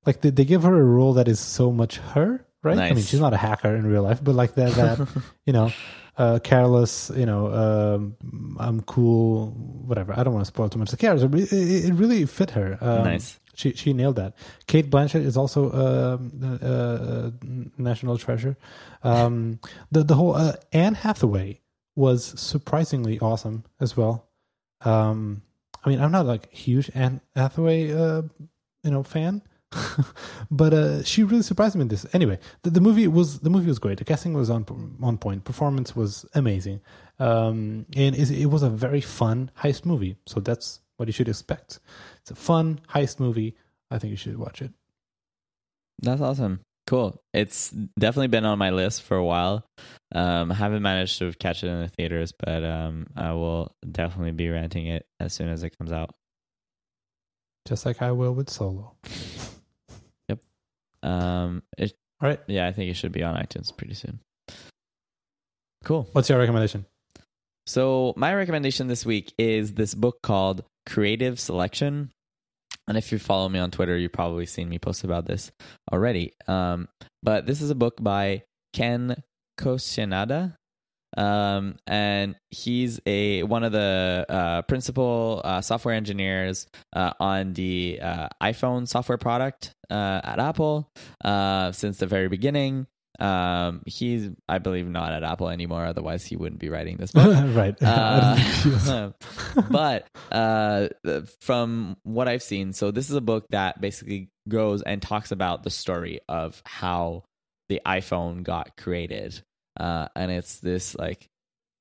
like they, they give her a role that is so much her, right? I mean, she's not a hacker in real life, but like that, that you know, uh, careless, you know, um, I'm cool, whatever. I don't want to spoil too much the character, but it, it it really fit her. Um, Nice. She she nailed that. Cate Blanchett is also a, uh, uh, national treasure. Um, the the whole uh, Anne Hathaway was surprisingly awesome as well. Um, I mean, I'm not like huge Anne Hathaway, uh, you know, fan, but uh, she really surprised me in this. Anyway, the, the movie was the movie was great. The casting was on on point. Performance was amazing, um, and it, it was a very fun heist movie. So that's what you should expect. It's a fun heist movie. I think you should watch it. That's awesome. Cool. It's definitely been on my list for a while. Um, I haven't managed to catch it in the theaters, but um, I will definitely be renting it as soon as it comes out. Just like I will with Solo. Yep. Um, it, All right. yeah, I think it should be on iTunes pretty soon. Cool. What's your recommendation? So my recommendation this week is this book called Creative Selection. And if you follow me on Twitter, you've probably seen me post about this already. Um, but this is a book by Ken Kocienda. Um, and he's a one of the uh, principal uh, software engineers uh, on the uh, iPhone software product uh, at Apple uh, since the very beginning. Um, he's, I believe, not at Apple anymore. Otherwise, he wouldn't be writing this book. right. I don't think she was. Uh, but uh, from what I've seen, so this is a book that basically goes and talks about the story of how the iPhone got created, uh, and it's this like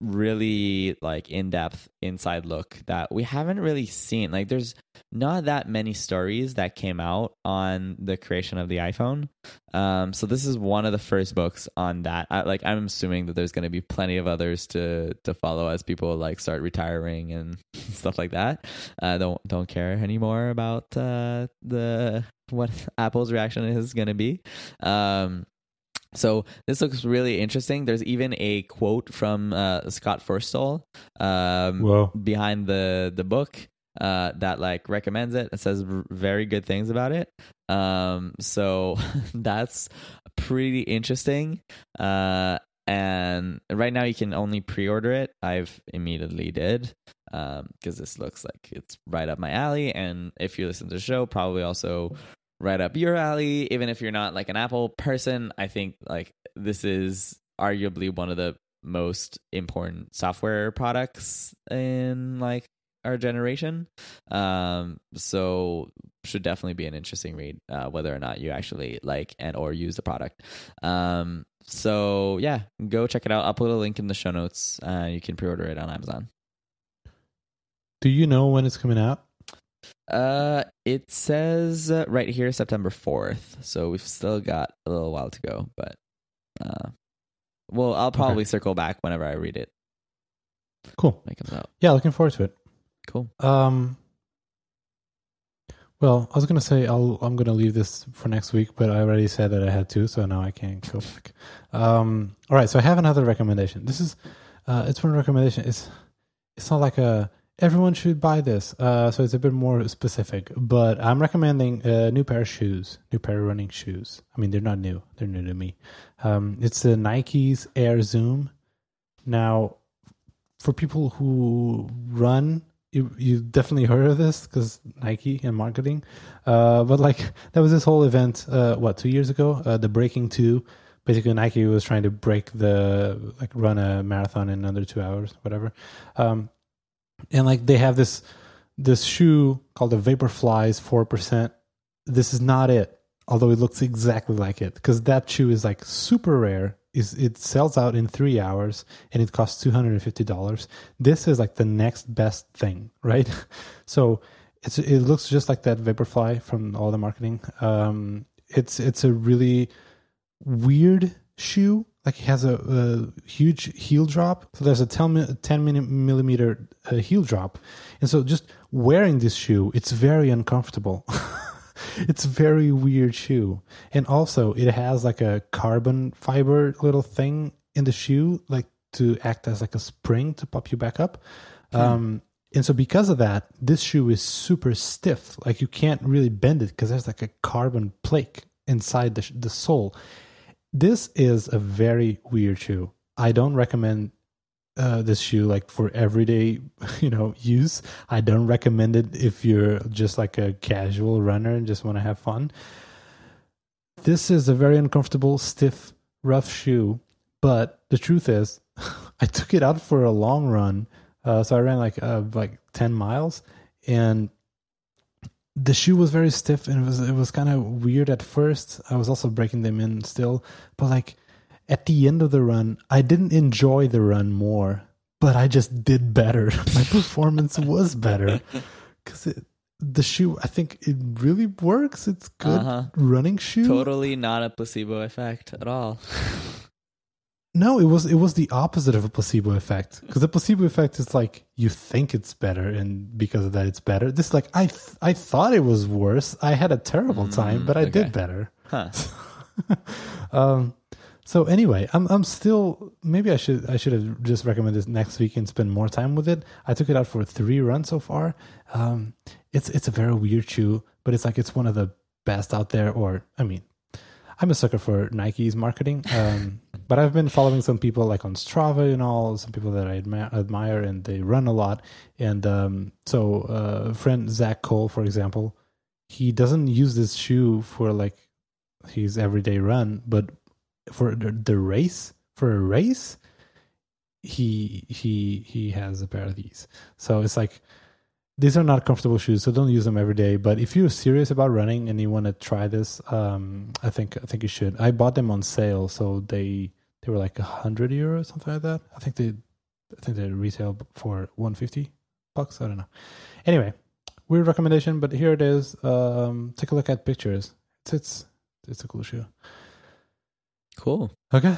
really like in-depth inside look that we haven't really seen. Like there's not that many stories that came out on the creation of the iphone. Um so this is one of the first books on that. I, like i'm assuming that there's going to be plenty of others to to follow as people like start retiring and stuff like that. Uh don't don't care anymore about uh the what apple's reaction is going to be. Um so this looks really interesting. There's even a quote from uh, Scott Forstall um, behind the the book uh, that like recommends it. It says v- very good things about it. Um, so that's pretty interesting. Uh, and right now you can only pre-order it. I've immediately did because this looks like it's right up my alley. And if you listen to the show, probably also right up your alley. Even if you're not like an Apple person, I think like this is arguably one of the most important software products in like our generation. Um, so should definitely be an interesting read, uh, whether or not you actually like and or use the product. Um, so yeah, go check it out. I'll put a link in the show notes. Uh, you can pre-order it on Amazon. Do you know when it's coming out? Uh, it says uh, right here September fourth, so we've still got a little while to go. But uh, well, I'll probably circle back whenever I read it Cool. when it comes out. Yeah, looking forward to it. Cool. Um. Well, I was gonna say I'll I'm gonna leave this for next week, but I already said that I had to, so now I can't go back. Um. All right, so I have another recommendation. This is, uh, it's one recommendation. It's it's not like a everyone should buy this. Uh, so it's a bit more specific. But I'm recommending a new pair of shoes, new pair of running shoes. I mean, they're not new; they're new to me. Um, it's the Nikes Air Zoom. Now, for people who run, you you definitely heard of this because Nike and marketing. Uh, but like there was this whole event, uh, what two years ago, uh, the Breaking Two. Basically, Nike was trying to break the like run a marathon in under two hours, whatever. Um, and like they have this this shoe called the Vaporflies four percent. This is not it. although it looks exactly like it because that shoe is like super rare. Is it sells out in three hours and it costs two hundred and fifty dollars. This is like the next best thing, right? So it's it looks just like that Vaporfly from all the marketing. Um, it's it's a really weird shoe. Like it has a, a huge heel drop. So there's a 10, 10 millimeter uh, heel drop, and so just wearing this shoe, it's very uncomfortable. it's a very weird shoe, and also it has like a carbon fiber little thing in the shoe, like to act as like a spring to pop you back up. Um, and so because of that, this shoe is super stiff. Like you can't really bend it because there's like a carbon plate inside the the sole. This is a very weird shoe. I don't recommend uh, this shoe like for everyday, you know, use. I don't recommend it if you're just like a casual runner and just want to have fun. This is a very uncomfortable, stiff, rough shoe. But the truth is, I took it out for a long run. Uh, so I ran like uh, like ten miles, and the shoe was very stiff and it was it was kind of weird at first. I was also breaking them in still, but like at the end of the run, I didn't enjoy the run more, but I just did better. My performance was better because the shoe. I think it really works. It's good Uh-huh. running shoe. Totally not a placebo effect at all. No, it was it was the opposite of a placebo effect because the placebo effect is like you think it's better and because of that it's better. This is like I th- I thought it was worse. I had a terrible time, but I okay. did better. Huh. Um, so anyway, I'm I'm still maybe I should I should have just recommended this next week and spend more time with it. I took it out for three runs so far. Um, it's it's a very weird shoe, but it's like it's one of the best out there. Or I mean, I'm a sucker for Nike's marketing. Um, but I've been following some people like on Strava and all, some people that I admire, admire and they run a lot. And um, so, uh, friend Zach Cole, for example, he doesn't use this shoe for like his everyday run, but for the, the race, for a race, he he he has a pair of these. So it's like these are not comfortable shoes, so don't use them every day. But if you're serious about running and you want to try this, um, I think I think you should. I bought them on sale, so they they were like a hundred euros, something like that. I think they I think they retail for one fifty bucks. I don't know. Anyway, weird recommendation, but here it is. Um, take a look at pictures. It's it's it's a cool shoe. Cool. Okay.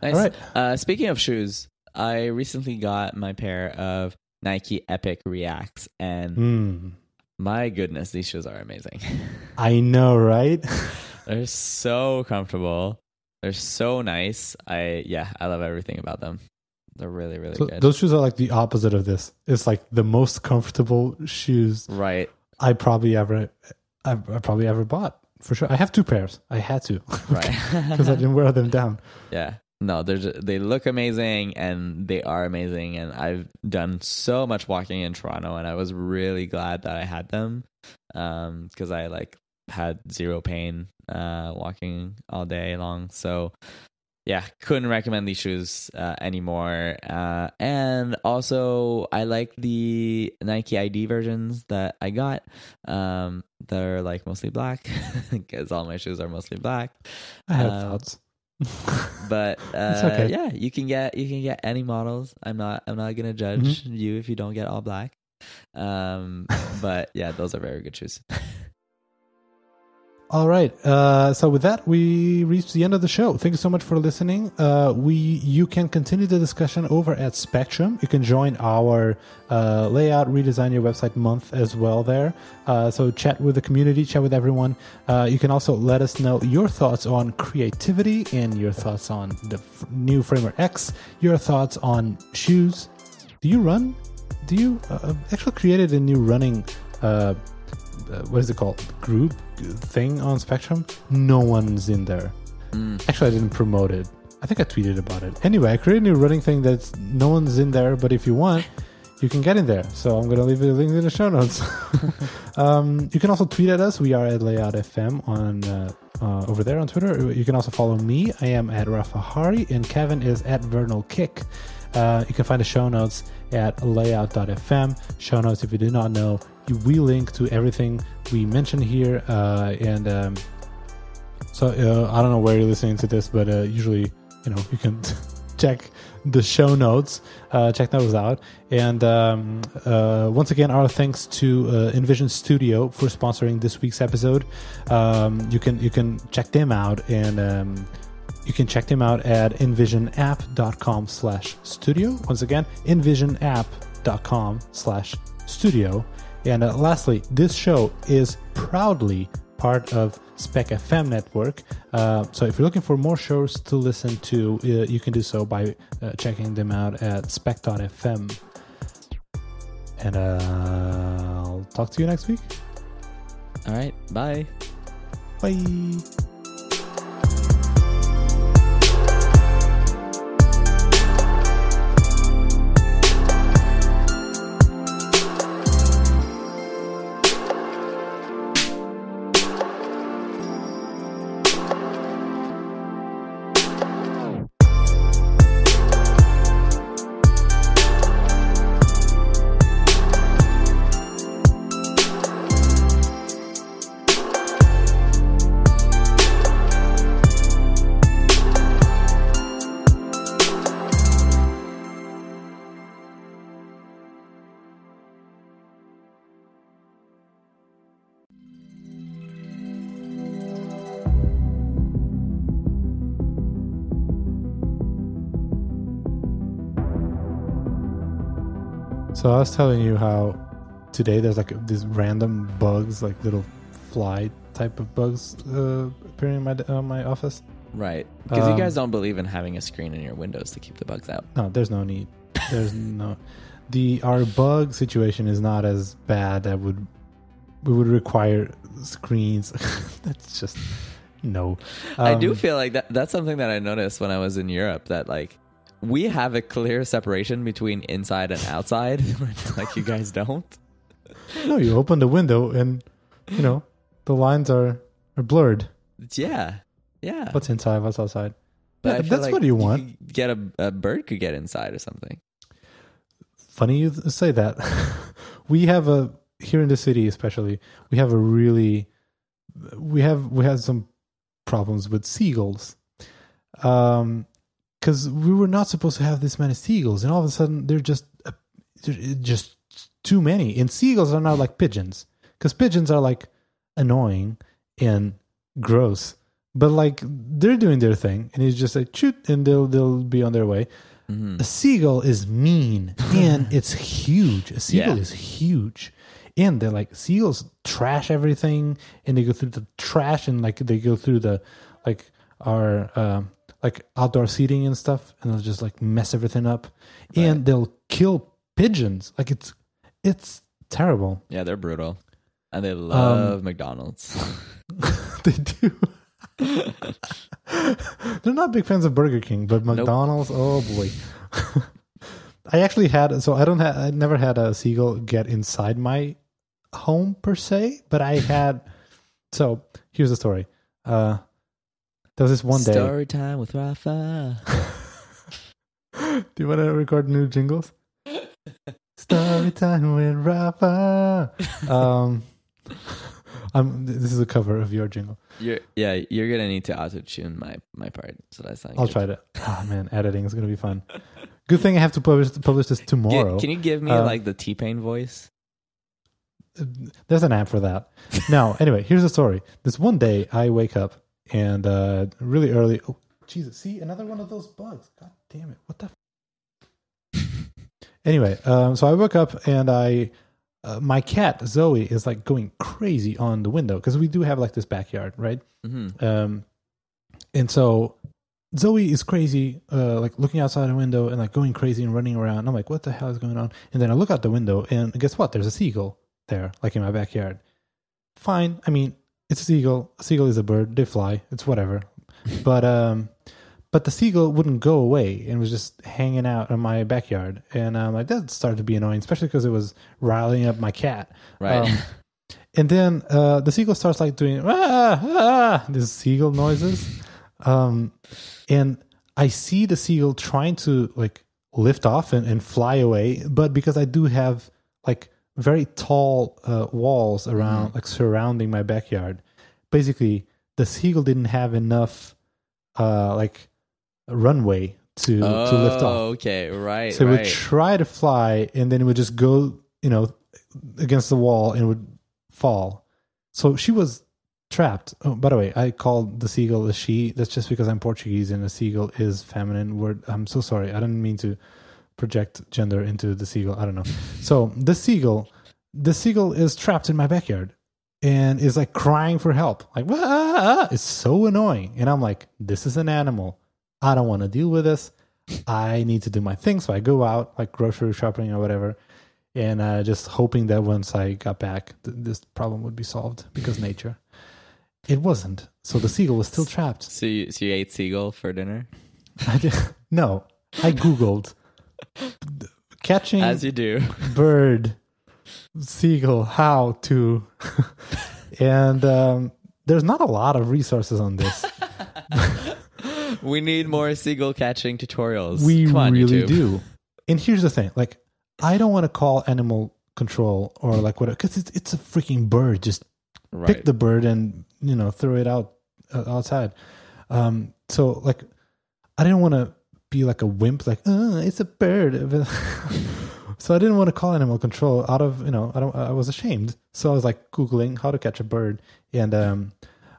Nice. All right. Uh, speaking of shoes, I recently got my pair of Nike Epic Reacts, and Hmm. my goodness, these shoes are amazing. I know, right? They're so comfortable. They're so nice. I yeah, I love everything about them. They're really really so good. those shoes are like the opposite of this. It's like the most comfortable shoes right. I probably ever, I, I probably ever bought for sure. I have two pairs. I had to, Right. Because I didn't wear them down. Yeah. No, they're just, they look amazing and they are amazing and I've done so much walking in Toronto and I was really glad that I had them um cuz I like had zero pain uh walking all day long. So yeah, couldn't recommend these shoes uh, anymore. Uh, and also, I like the Nike ID versions that I got. Um, they're like mostly black because all my shoes are mostly black. I had Um, thoughts. but uh, okay. yeah, you can get you can get any models. I'm not I'm not gonna judge Mm-hmm. you if you don't get all black. Um, but yeah, those are very good shoes. All right. Uh, so with that, we reached the end of the show. Thank you so much for listening. Uh, we you can continue the discussion over at Spectrum. You can join our uh, layout redesign your website month as well there. Uh, so chat with the community, chat with everyone. Uh, you can also let us know your thoughts on creativity and your thoughts on the f- new Framer X. Your thoughts on shoes. Do you run? Do you uh, actually created a new running? What is it called group thing on spectrum no one's in there. Actually i didn't promote it. I think i tweeted about it. Anyway i created a new running thing that's no one's in there but if you want you can get in there. So i'm going to leave the link in the show notes. Um, you can also tweet at us. We are at layout fm on uh, uh, over there on twitter. You can also follow me. I am at rafa hari and kevin is at vernal kick. Uh, you can find the show notes at layout.fm. Show notes, if you do not know, we link to everything we mentioned here. Uh, and um, So uh, I don't know where you're listening to this, but uh, usually, you know, you can check the show notes, uh, check those out. And um, uh, once again, our thanks to uh, InVision Studio for sponsoring this week's episode. Um, you can you can check them out and. Um, you can check them out at invisionapp.com slash studio. Once again, invisionapp.com slash studio. And uh, lastly, this show is proudly part of Spec FM network. Uh, so if you're looking for more shows to listen to, uh, you can do so by uh, checking them out at spec.fm. And uh, I'll talk to you next week. All right. Bye. Bye. So I was telling you how today there's like these random bugs, like little fly type of bugs uh, appearing in my uh, my office. Right. Because you Um, guys don't believe in having a screen in your windows to keep the bugs out. No, there's no need. There's no the our bug situation is not as bad that would we would require screens. That's just no. I do Um, feel like that that's something that I noticed when I was in Europe that like we have a clear separation between inside and outside, like you guys don't. no. You open the window and you know the lines are are blurred. Yeah. Yeah. What's inside? What's outside? But Yeah, that's like what you want. could get a, a bird could get inside or something. Funny you say that. we have a here in the city, especially. We have a really we have we had some problems with seagulls. Um, because we were not supposed to have this many seagulls, and all of a sudden they're just uh, they're just too many. And seagulls are not like pigeons, because pigeons are like annoying and gross. But like they're doing their thing, and it's just like shoot, and they'll they'll be on their way. Mhm. A seagull is mean and it's huge. A seagull Yeah. is huge. And they're like seagulls trash everything and they go through the trash and like they go through the like our um like outdoor seating and stuff and they'll just like mess everything up. And they'll kill pigeons. Like it's it's terrible. Yeah, they're brutal. And they Um, love McDonald's. they do. They're not big fans of Burger King, but McDonald's, oh boy. I actually had so I don't have I never had a seagull get inside my home per se, but I had so here's the story. Uh there was this one day. Story time with Rafa. Do you want to record new jingles? Story time with Rafa. Um, I'm. This is a cover of your jingle. You're yeah, you're gonna need to auto tune my my part. So that's not I'll good. try to. Oh man, editing is gonna be fun. Good thing I have to publish publish this Gi- tomorrow. can you give me Uh, like the T Pain voice? There's an app for that. Now, anyway, here's the story. This one day, I wake up and uh really early. Oh, Jesus! See another one of those bugs. God damn it! What the? anyway, um, so I woke up and I, uh, my cat Zoe is like going crazy on the window because we do have like this backyard, right? hmm Um, and so Zoe is crazy, uh, like looking outside the window and like going crazy and running around. I'm like, what the hell is going on? And then I look out the window and guess what? There's a seagull there, like in my backyard. Fine. I mean, it's a seagull. A seagull is a bird. They fly. It's whatever. But um, but the seagull wouldn't go away and was just hanging out in my backyard. And um, like that started to be annoying, especially because it was riling up my cat. Right. Um, and then uh, the seagull starts like doing ah, ah, these seagull noises. Um, and I see the seagull trying to like lift off and, and fly away, but because I do have like very tall uh, walls around, like surrounding my backyard, basically the seagull didn't have enough, uh, like runway to oh, to lift off. okay, right, So it right. would try to fly, and then it would just go, you know, against the wall and would fall. So she was trapped. Oh, by the way, I called the seagull a she. That's just because I'm Portuguese and a seagull is feminine word. I'm so sorry. I didn't mean to project gender into the seagull. I don't know. So the seagull, the seagull is trapped in my backyard and is like crying for help. Like, "Wah!" Ah, ah, ah. it's so annoying. And I'm like, this is an animal. I don't want to deal with this. I need to do my thing. So I go out, like grocery shopping or whatever, and uh, just hoping that once I got back, th- this problem would be solved because nature. It wasn't. So the seagull was still trapped. so, you, so you ate seagull for dinner, I did, no, I Googled catching as you do. bird, seagull, how to. and um, there's not a lot of resources on this. we need more seagull catching tutorials. We on, really YouTube. do. And here's the thing: like, I don't want to call animal control or like whatever because it's it's a freaking bird. Just Right. pick the bird and you know throw it out uh, outside. Um, so like, I didn't want to be like a wimp, like uh, it's a bird. so I didn't want to call animal control out of you know I don't I was ashamed. So I was like googling how to catch a bird, and um,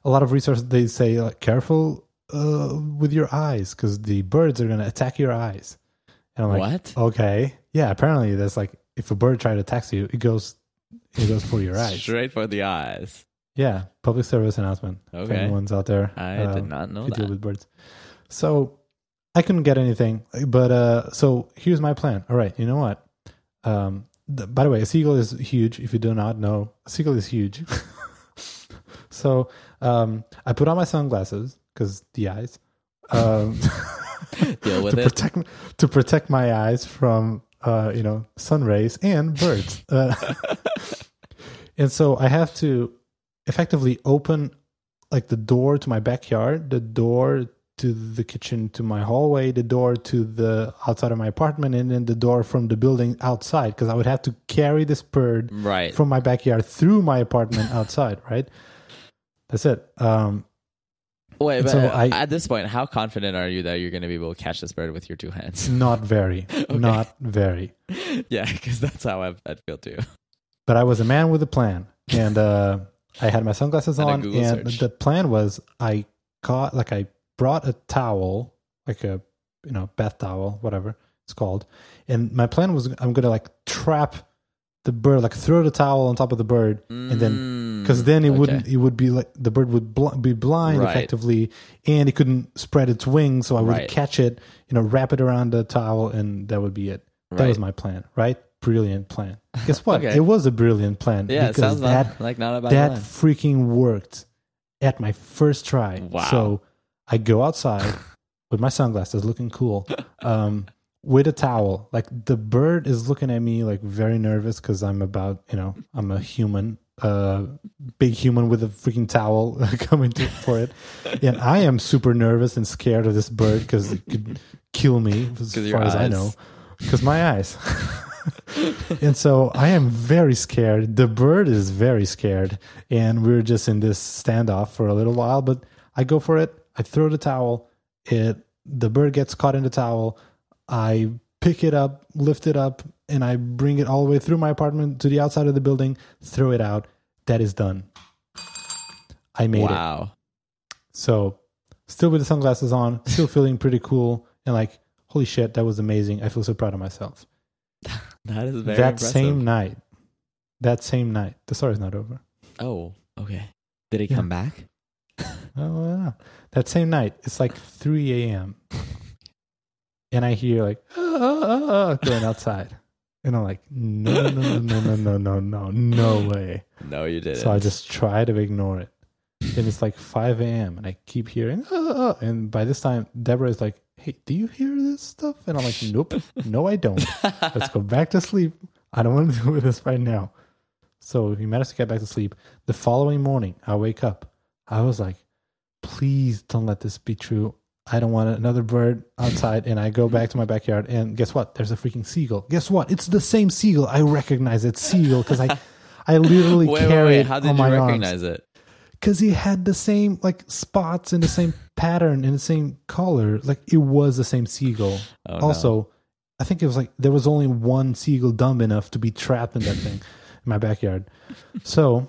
a lot of resources they say like careful uh, with your eyes because the birds are gonna attack your eyes. And I'm like, what? okay, yeah. Apparently, that's like if a bird tries to attack you, it goes it goes for your eyes. Straight for the eyes. Yeah, public service announcement. If Okay. anyone's out there, I uh, did not know who deal with birds. So I couldn't get anything, but uh, so here's my plan. All right, you know what? Um, th- by the way, a seagull is huge. If you do not know, a seagull is huge. so um, I put on my sunglasses because the eyes. Um, Deal with to it. protect to protect my eyes from uh, you know sun rays and birds. Uh, and so I have to effectively open like the door to my backyard, the door to the kitchen to my hallway, the door to the outside of my apartment, and then the door from the building outside because I would have to carry this bird Right. from my backyard through my apartment outside. Right. That's it. Um, Wait, but so I- at this point, how confident are you that you're going to be able to catch this bird with your two hands? not very, not very. yeah, because that's how I'd, I'd feel too. but I was a man with a plan, and uh, I had my sunglasses on, and search. the plan was I caught, like I brought a towel, like a you know bath towel, whatever it's called, and my plan was I'm gonna like trap the bird, like throw the towel on top of the bird, and then because then it Mm, okay. wouldn't it would be like the bird would bl- be blind Right. effectively, and it couldn't spread its wings, so I would Right. catch it, you know, wrap it around the towel, and that would be it. That was my plan, right? Brilliant plan. Guess what? Okay. It was a brilliant plan. Yeah, it because sounds that not, like not a bad that plan. freaking worked at my first try. Wow. So I go outside with my sunglasses, looking cool, um, with a towel. Like the bird is looking at me like very nervous because I'm about, you know, I'm a human, uh, big human with a freaking towel coming to, for it, and I am super nervous and scared of this bird because it could kill me as far as I know, because my eyes. and so I am very scared. The bird is very scared, and we're just in this standoff for a little while. But I go for it. I throw the towel. It the bird gets caught in the towel. I pick it up, lift it up, and I bring it all the way through my apartment to the outside of the building. Throw it out. That is done. I made it. wow. So, still with the sunglasses on, still feeling pretty cool, and like, holy shit, that was amazing. I feel so proud of myself That is very that impressive. same night that same night the story's not over Oh, okay. Did he Yeah. come back? oh yeah. that same night it's like 3 a.m and i hear like "Ah, ah, ah, ah," going outside and i'm like no no no no no no no no way No, you didn't. so i just try to ignore it and it's like 5 a.m and i keep hearing "Ah, ah," and by this time deborah is like hey do you hear this stuff and i'm like nope no i don't let's go back to sleep. I don't want to do this right now. So he managed to get back to sleep. The following morning, I wake up. I was like, please don't let this be true. I don't want another bird outside. And I go back to my backyard. And guess what? There's a freaking seagull. Guess what? It's the same seagull. I recognize it's seagull because I, I literally wait, wait, carry wait. it How did on you my recognize it? because he had the same like spots and the same pattern and the same color. Like it was the same seagull. Oh, no. also, I think it was like there was only one seagull dumb enough to be trapped in that thing in my backyard. So,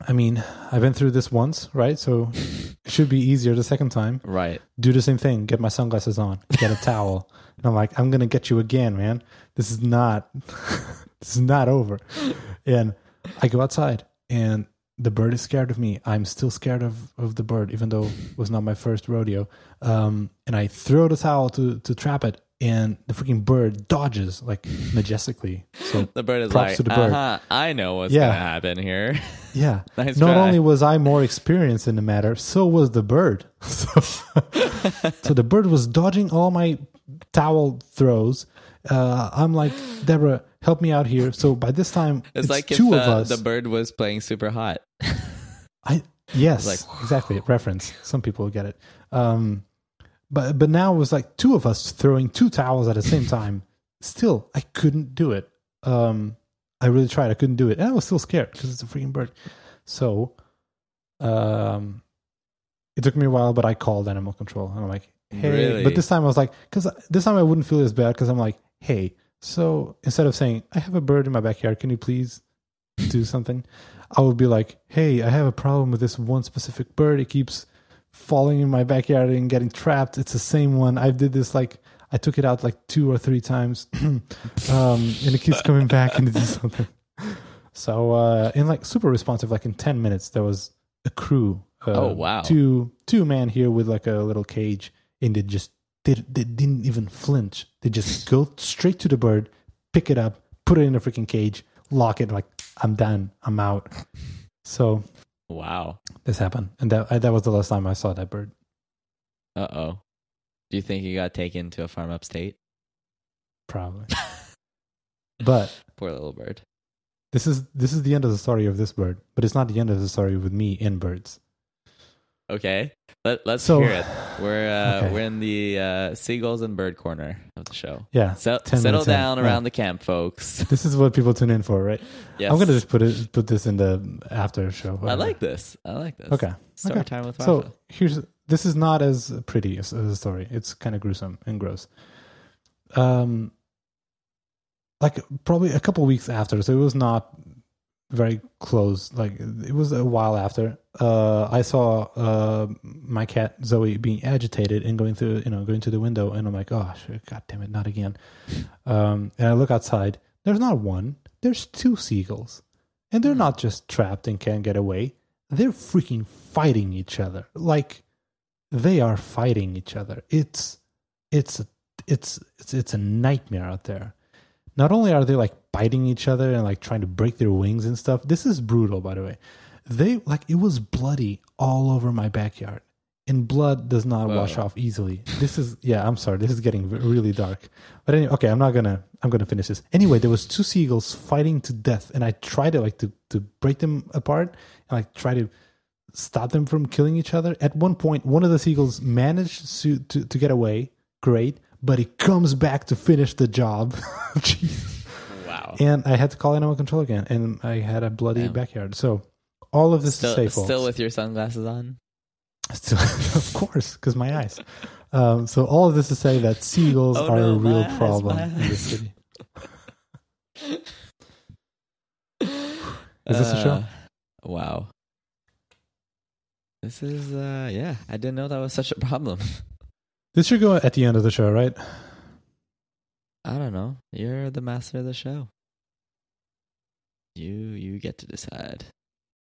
I mean, I've been through this once, right? So it should be easier the second time. right. Do the same thing. Get my sunglasses on. Get a towel. And I'm like, I'm gonna get you again, man. This is not. this is not over. And I go outside, and the bird is scared of me. I'm still scared of, of the bird, even though it was not my first rodeo. Um, and I throw the towel to to trap it, and the freaking bird dodges like majestically. So The bird is Props like, to the bird. uh-huh, I know what's Yeah. gonna happen here. yeah, Nice not try. only was I more experienced in the matter, so was the bird. So, so the bird was dodging all my towel throws. Uh, I'm like, Deborah, help me out here. So by this time, It's, it's, like if two uh, of us. the bird was playing super hot. I yes, Like- exactly. Reference. Some people will get it. Um, but but now it was like two of us throwing two towels at the same time. Still, I couldn't do it. Um, I really tried. I couldn't do it, and I was still scared because it's a freaking bird. So, um, it took me a while, but I called animal control, and I'm like, hey. Really? But this time I was like, because this time I wouldn't feel as bad because I'm like, hey. So instead of saying I have a bird in my backyard, can you please do something? I would be like, hey, I have a problem with this one specific bird. It keeps falling in my backyard and getting trapped. It's the same one. I did this like I took it out like two or three times, um, and it keeps coming back and it does something. So uh, in like super responsive, like in ten minutes, there was a crew. Uh, Oh, wow. Two two man here with like a little cage, and they just they, they didn't even flinch. They just go straight to the bird, pick it up, put it in a freaking cage, lock it. Like I'm done. I'm out. So Wow. this happened, and that that was the last time I saw that bird. Uh oh. Do you think he got taken to a farm upstate? Probably. but Poor little bird. this is this is the end of the story of this bird, but it's not the end of the story with me and birds. Okay. Let, let's So- hear it. We're uh, Okay. we're in the uh, seagulls and bird corner of the show. Yeah, So, settle minutes in. down Yeah. around the camp, folks. this is what people tune in for, right? Yes. I'm gonna just put it put this in the after show. I like this. I like this. Okay. Story okay. time with Rafa. So here's this is not as pretty as, as a story. It's kind of gruesome and gross. Um, like probably a couple weeks after, so it was not very close. Like it was a while after. Uh, I saw uh my cat Zoe being agitated and going through, you know, going to the window, and I'm like, oh, shit, god damn it, not again. Um, and I look outside. There's not one. There's two seagulls, and they're not just trapped and can't get away they're freaking fighting each other like they are fighting each other it's it's it's it's it's a nightmare out there not only are they like biting each other and like trying to break their wings and stuff this is brutal by the way. They like it was bloody all over my backyard and blood does not wash off easily. This is yeah i'm sorry this is getting really dark. But anyway okay i'm not gonna i'm gonna finish this. Anyway there was two seagulls fighting to death and i tried to like to to break them apart and like try to stop them from killing each other. At one point one of the seagulls managed to to, to get away. Great but he comes back to finish the job wow. and i had to call animal control again and i had a bloody Damn. backyard so all of this Still, to say folks still with your sunglasses on. Still, of course, because my eyes. Um, so all of this to say that seagulls Oh are no, a real eyes, problem in this city. Is this a show? Uh, Wow. This is uh yeah, I didn't know that was such a problem. This should go at the end of the show, right? I don't know. You're the master of the show. You you get to decide.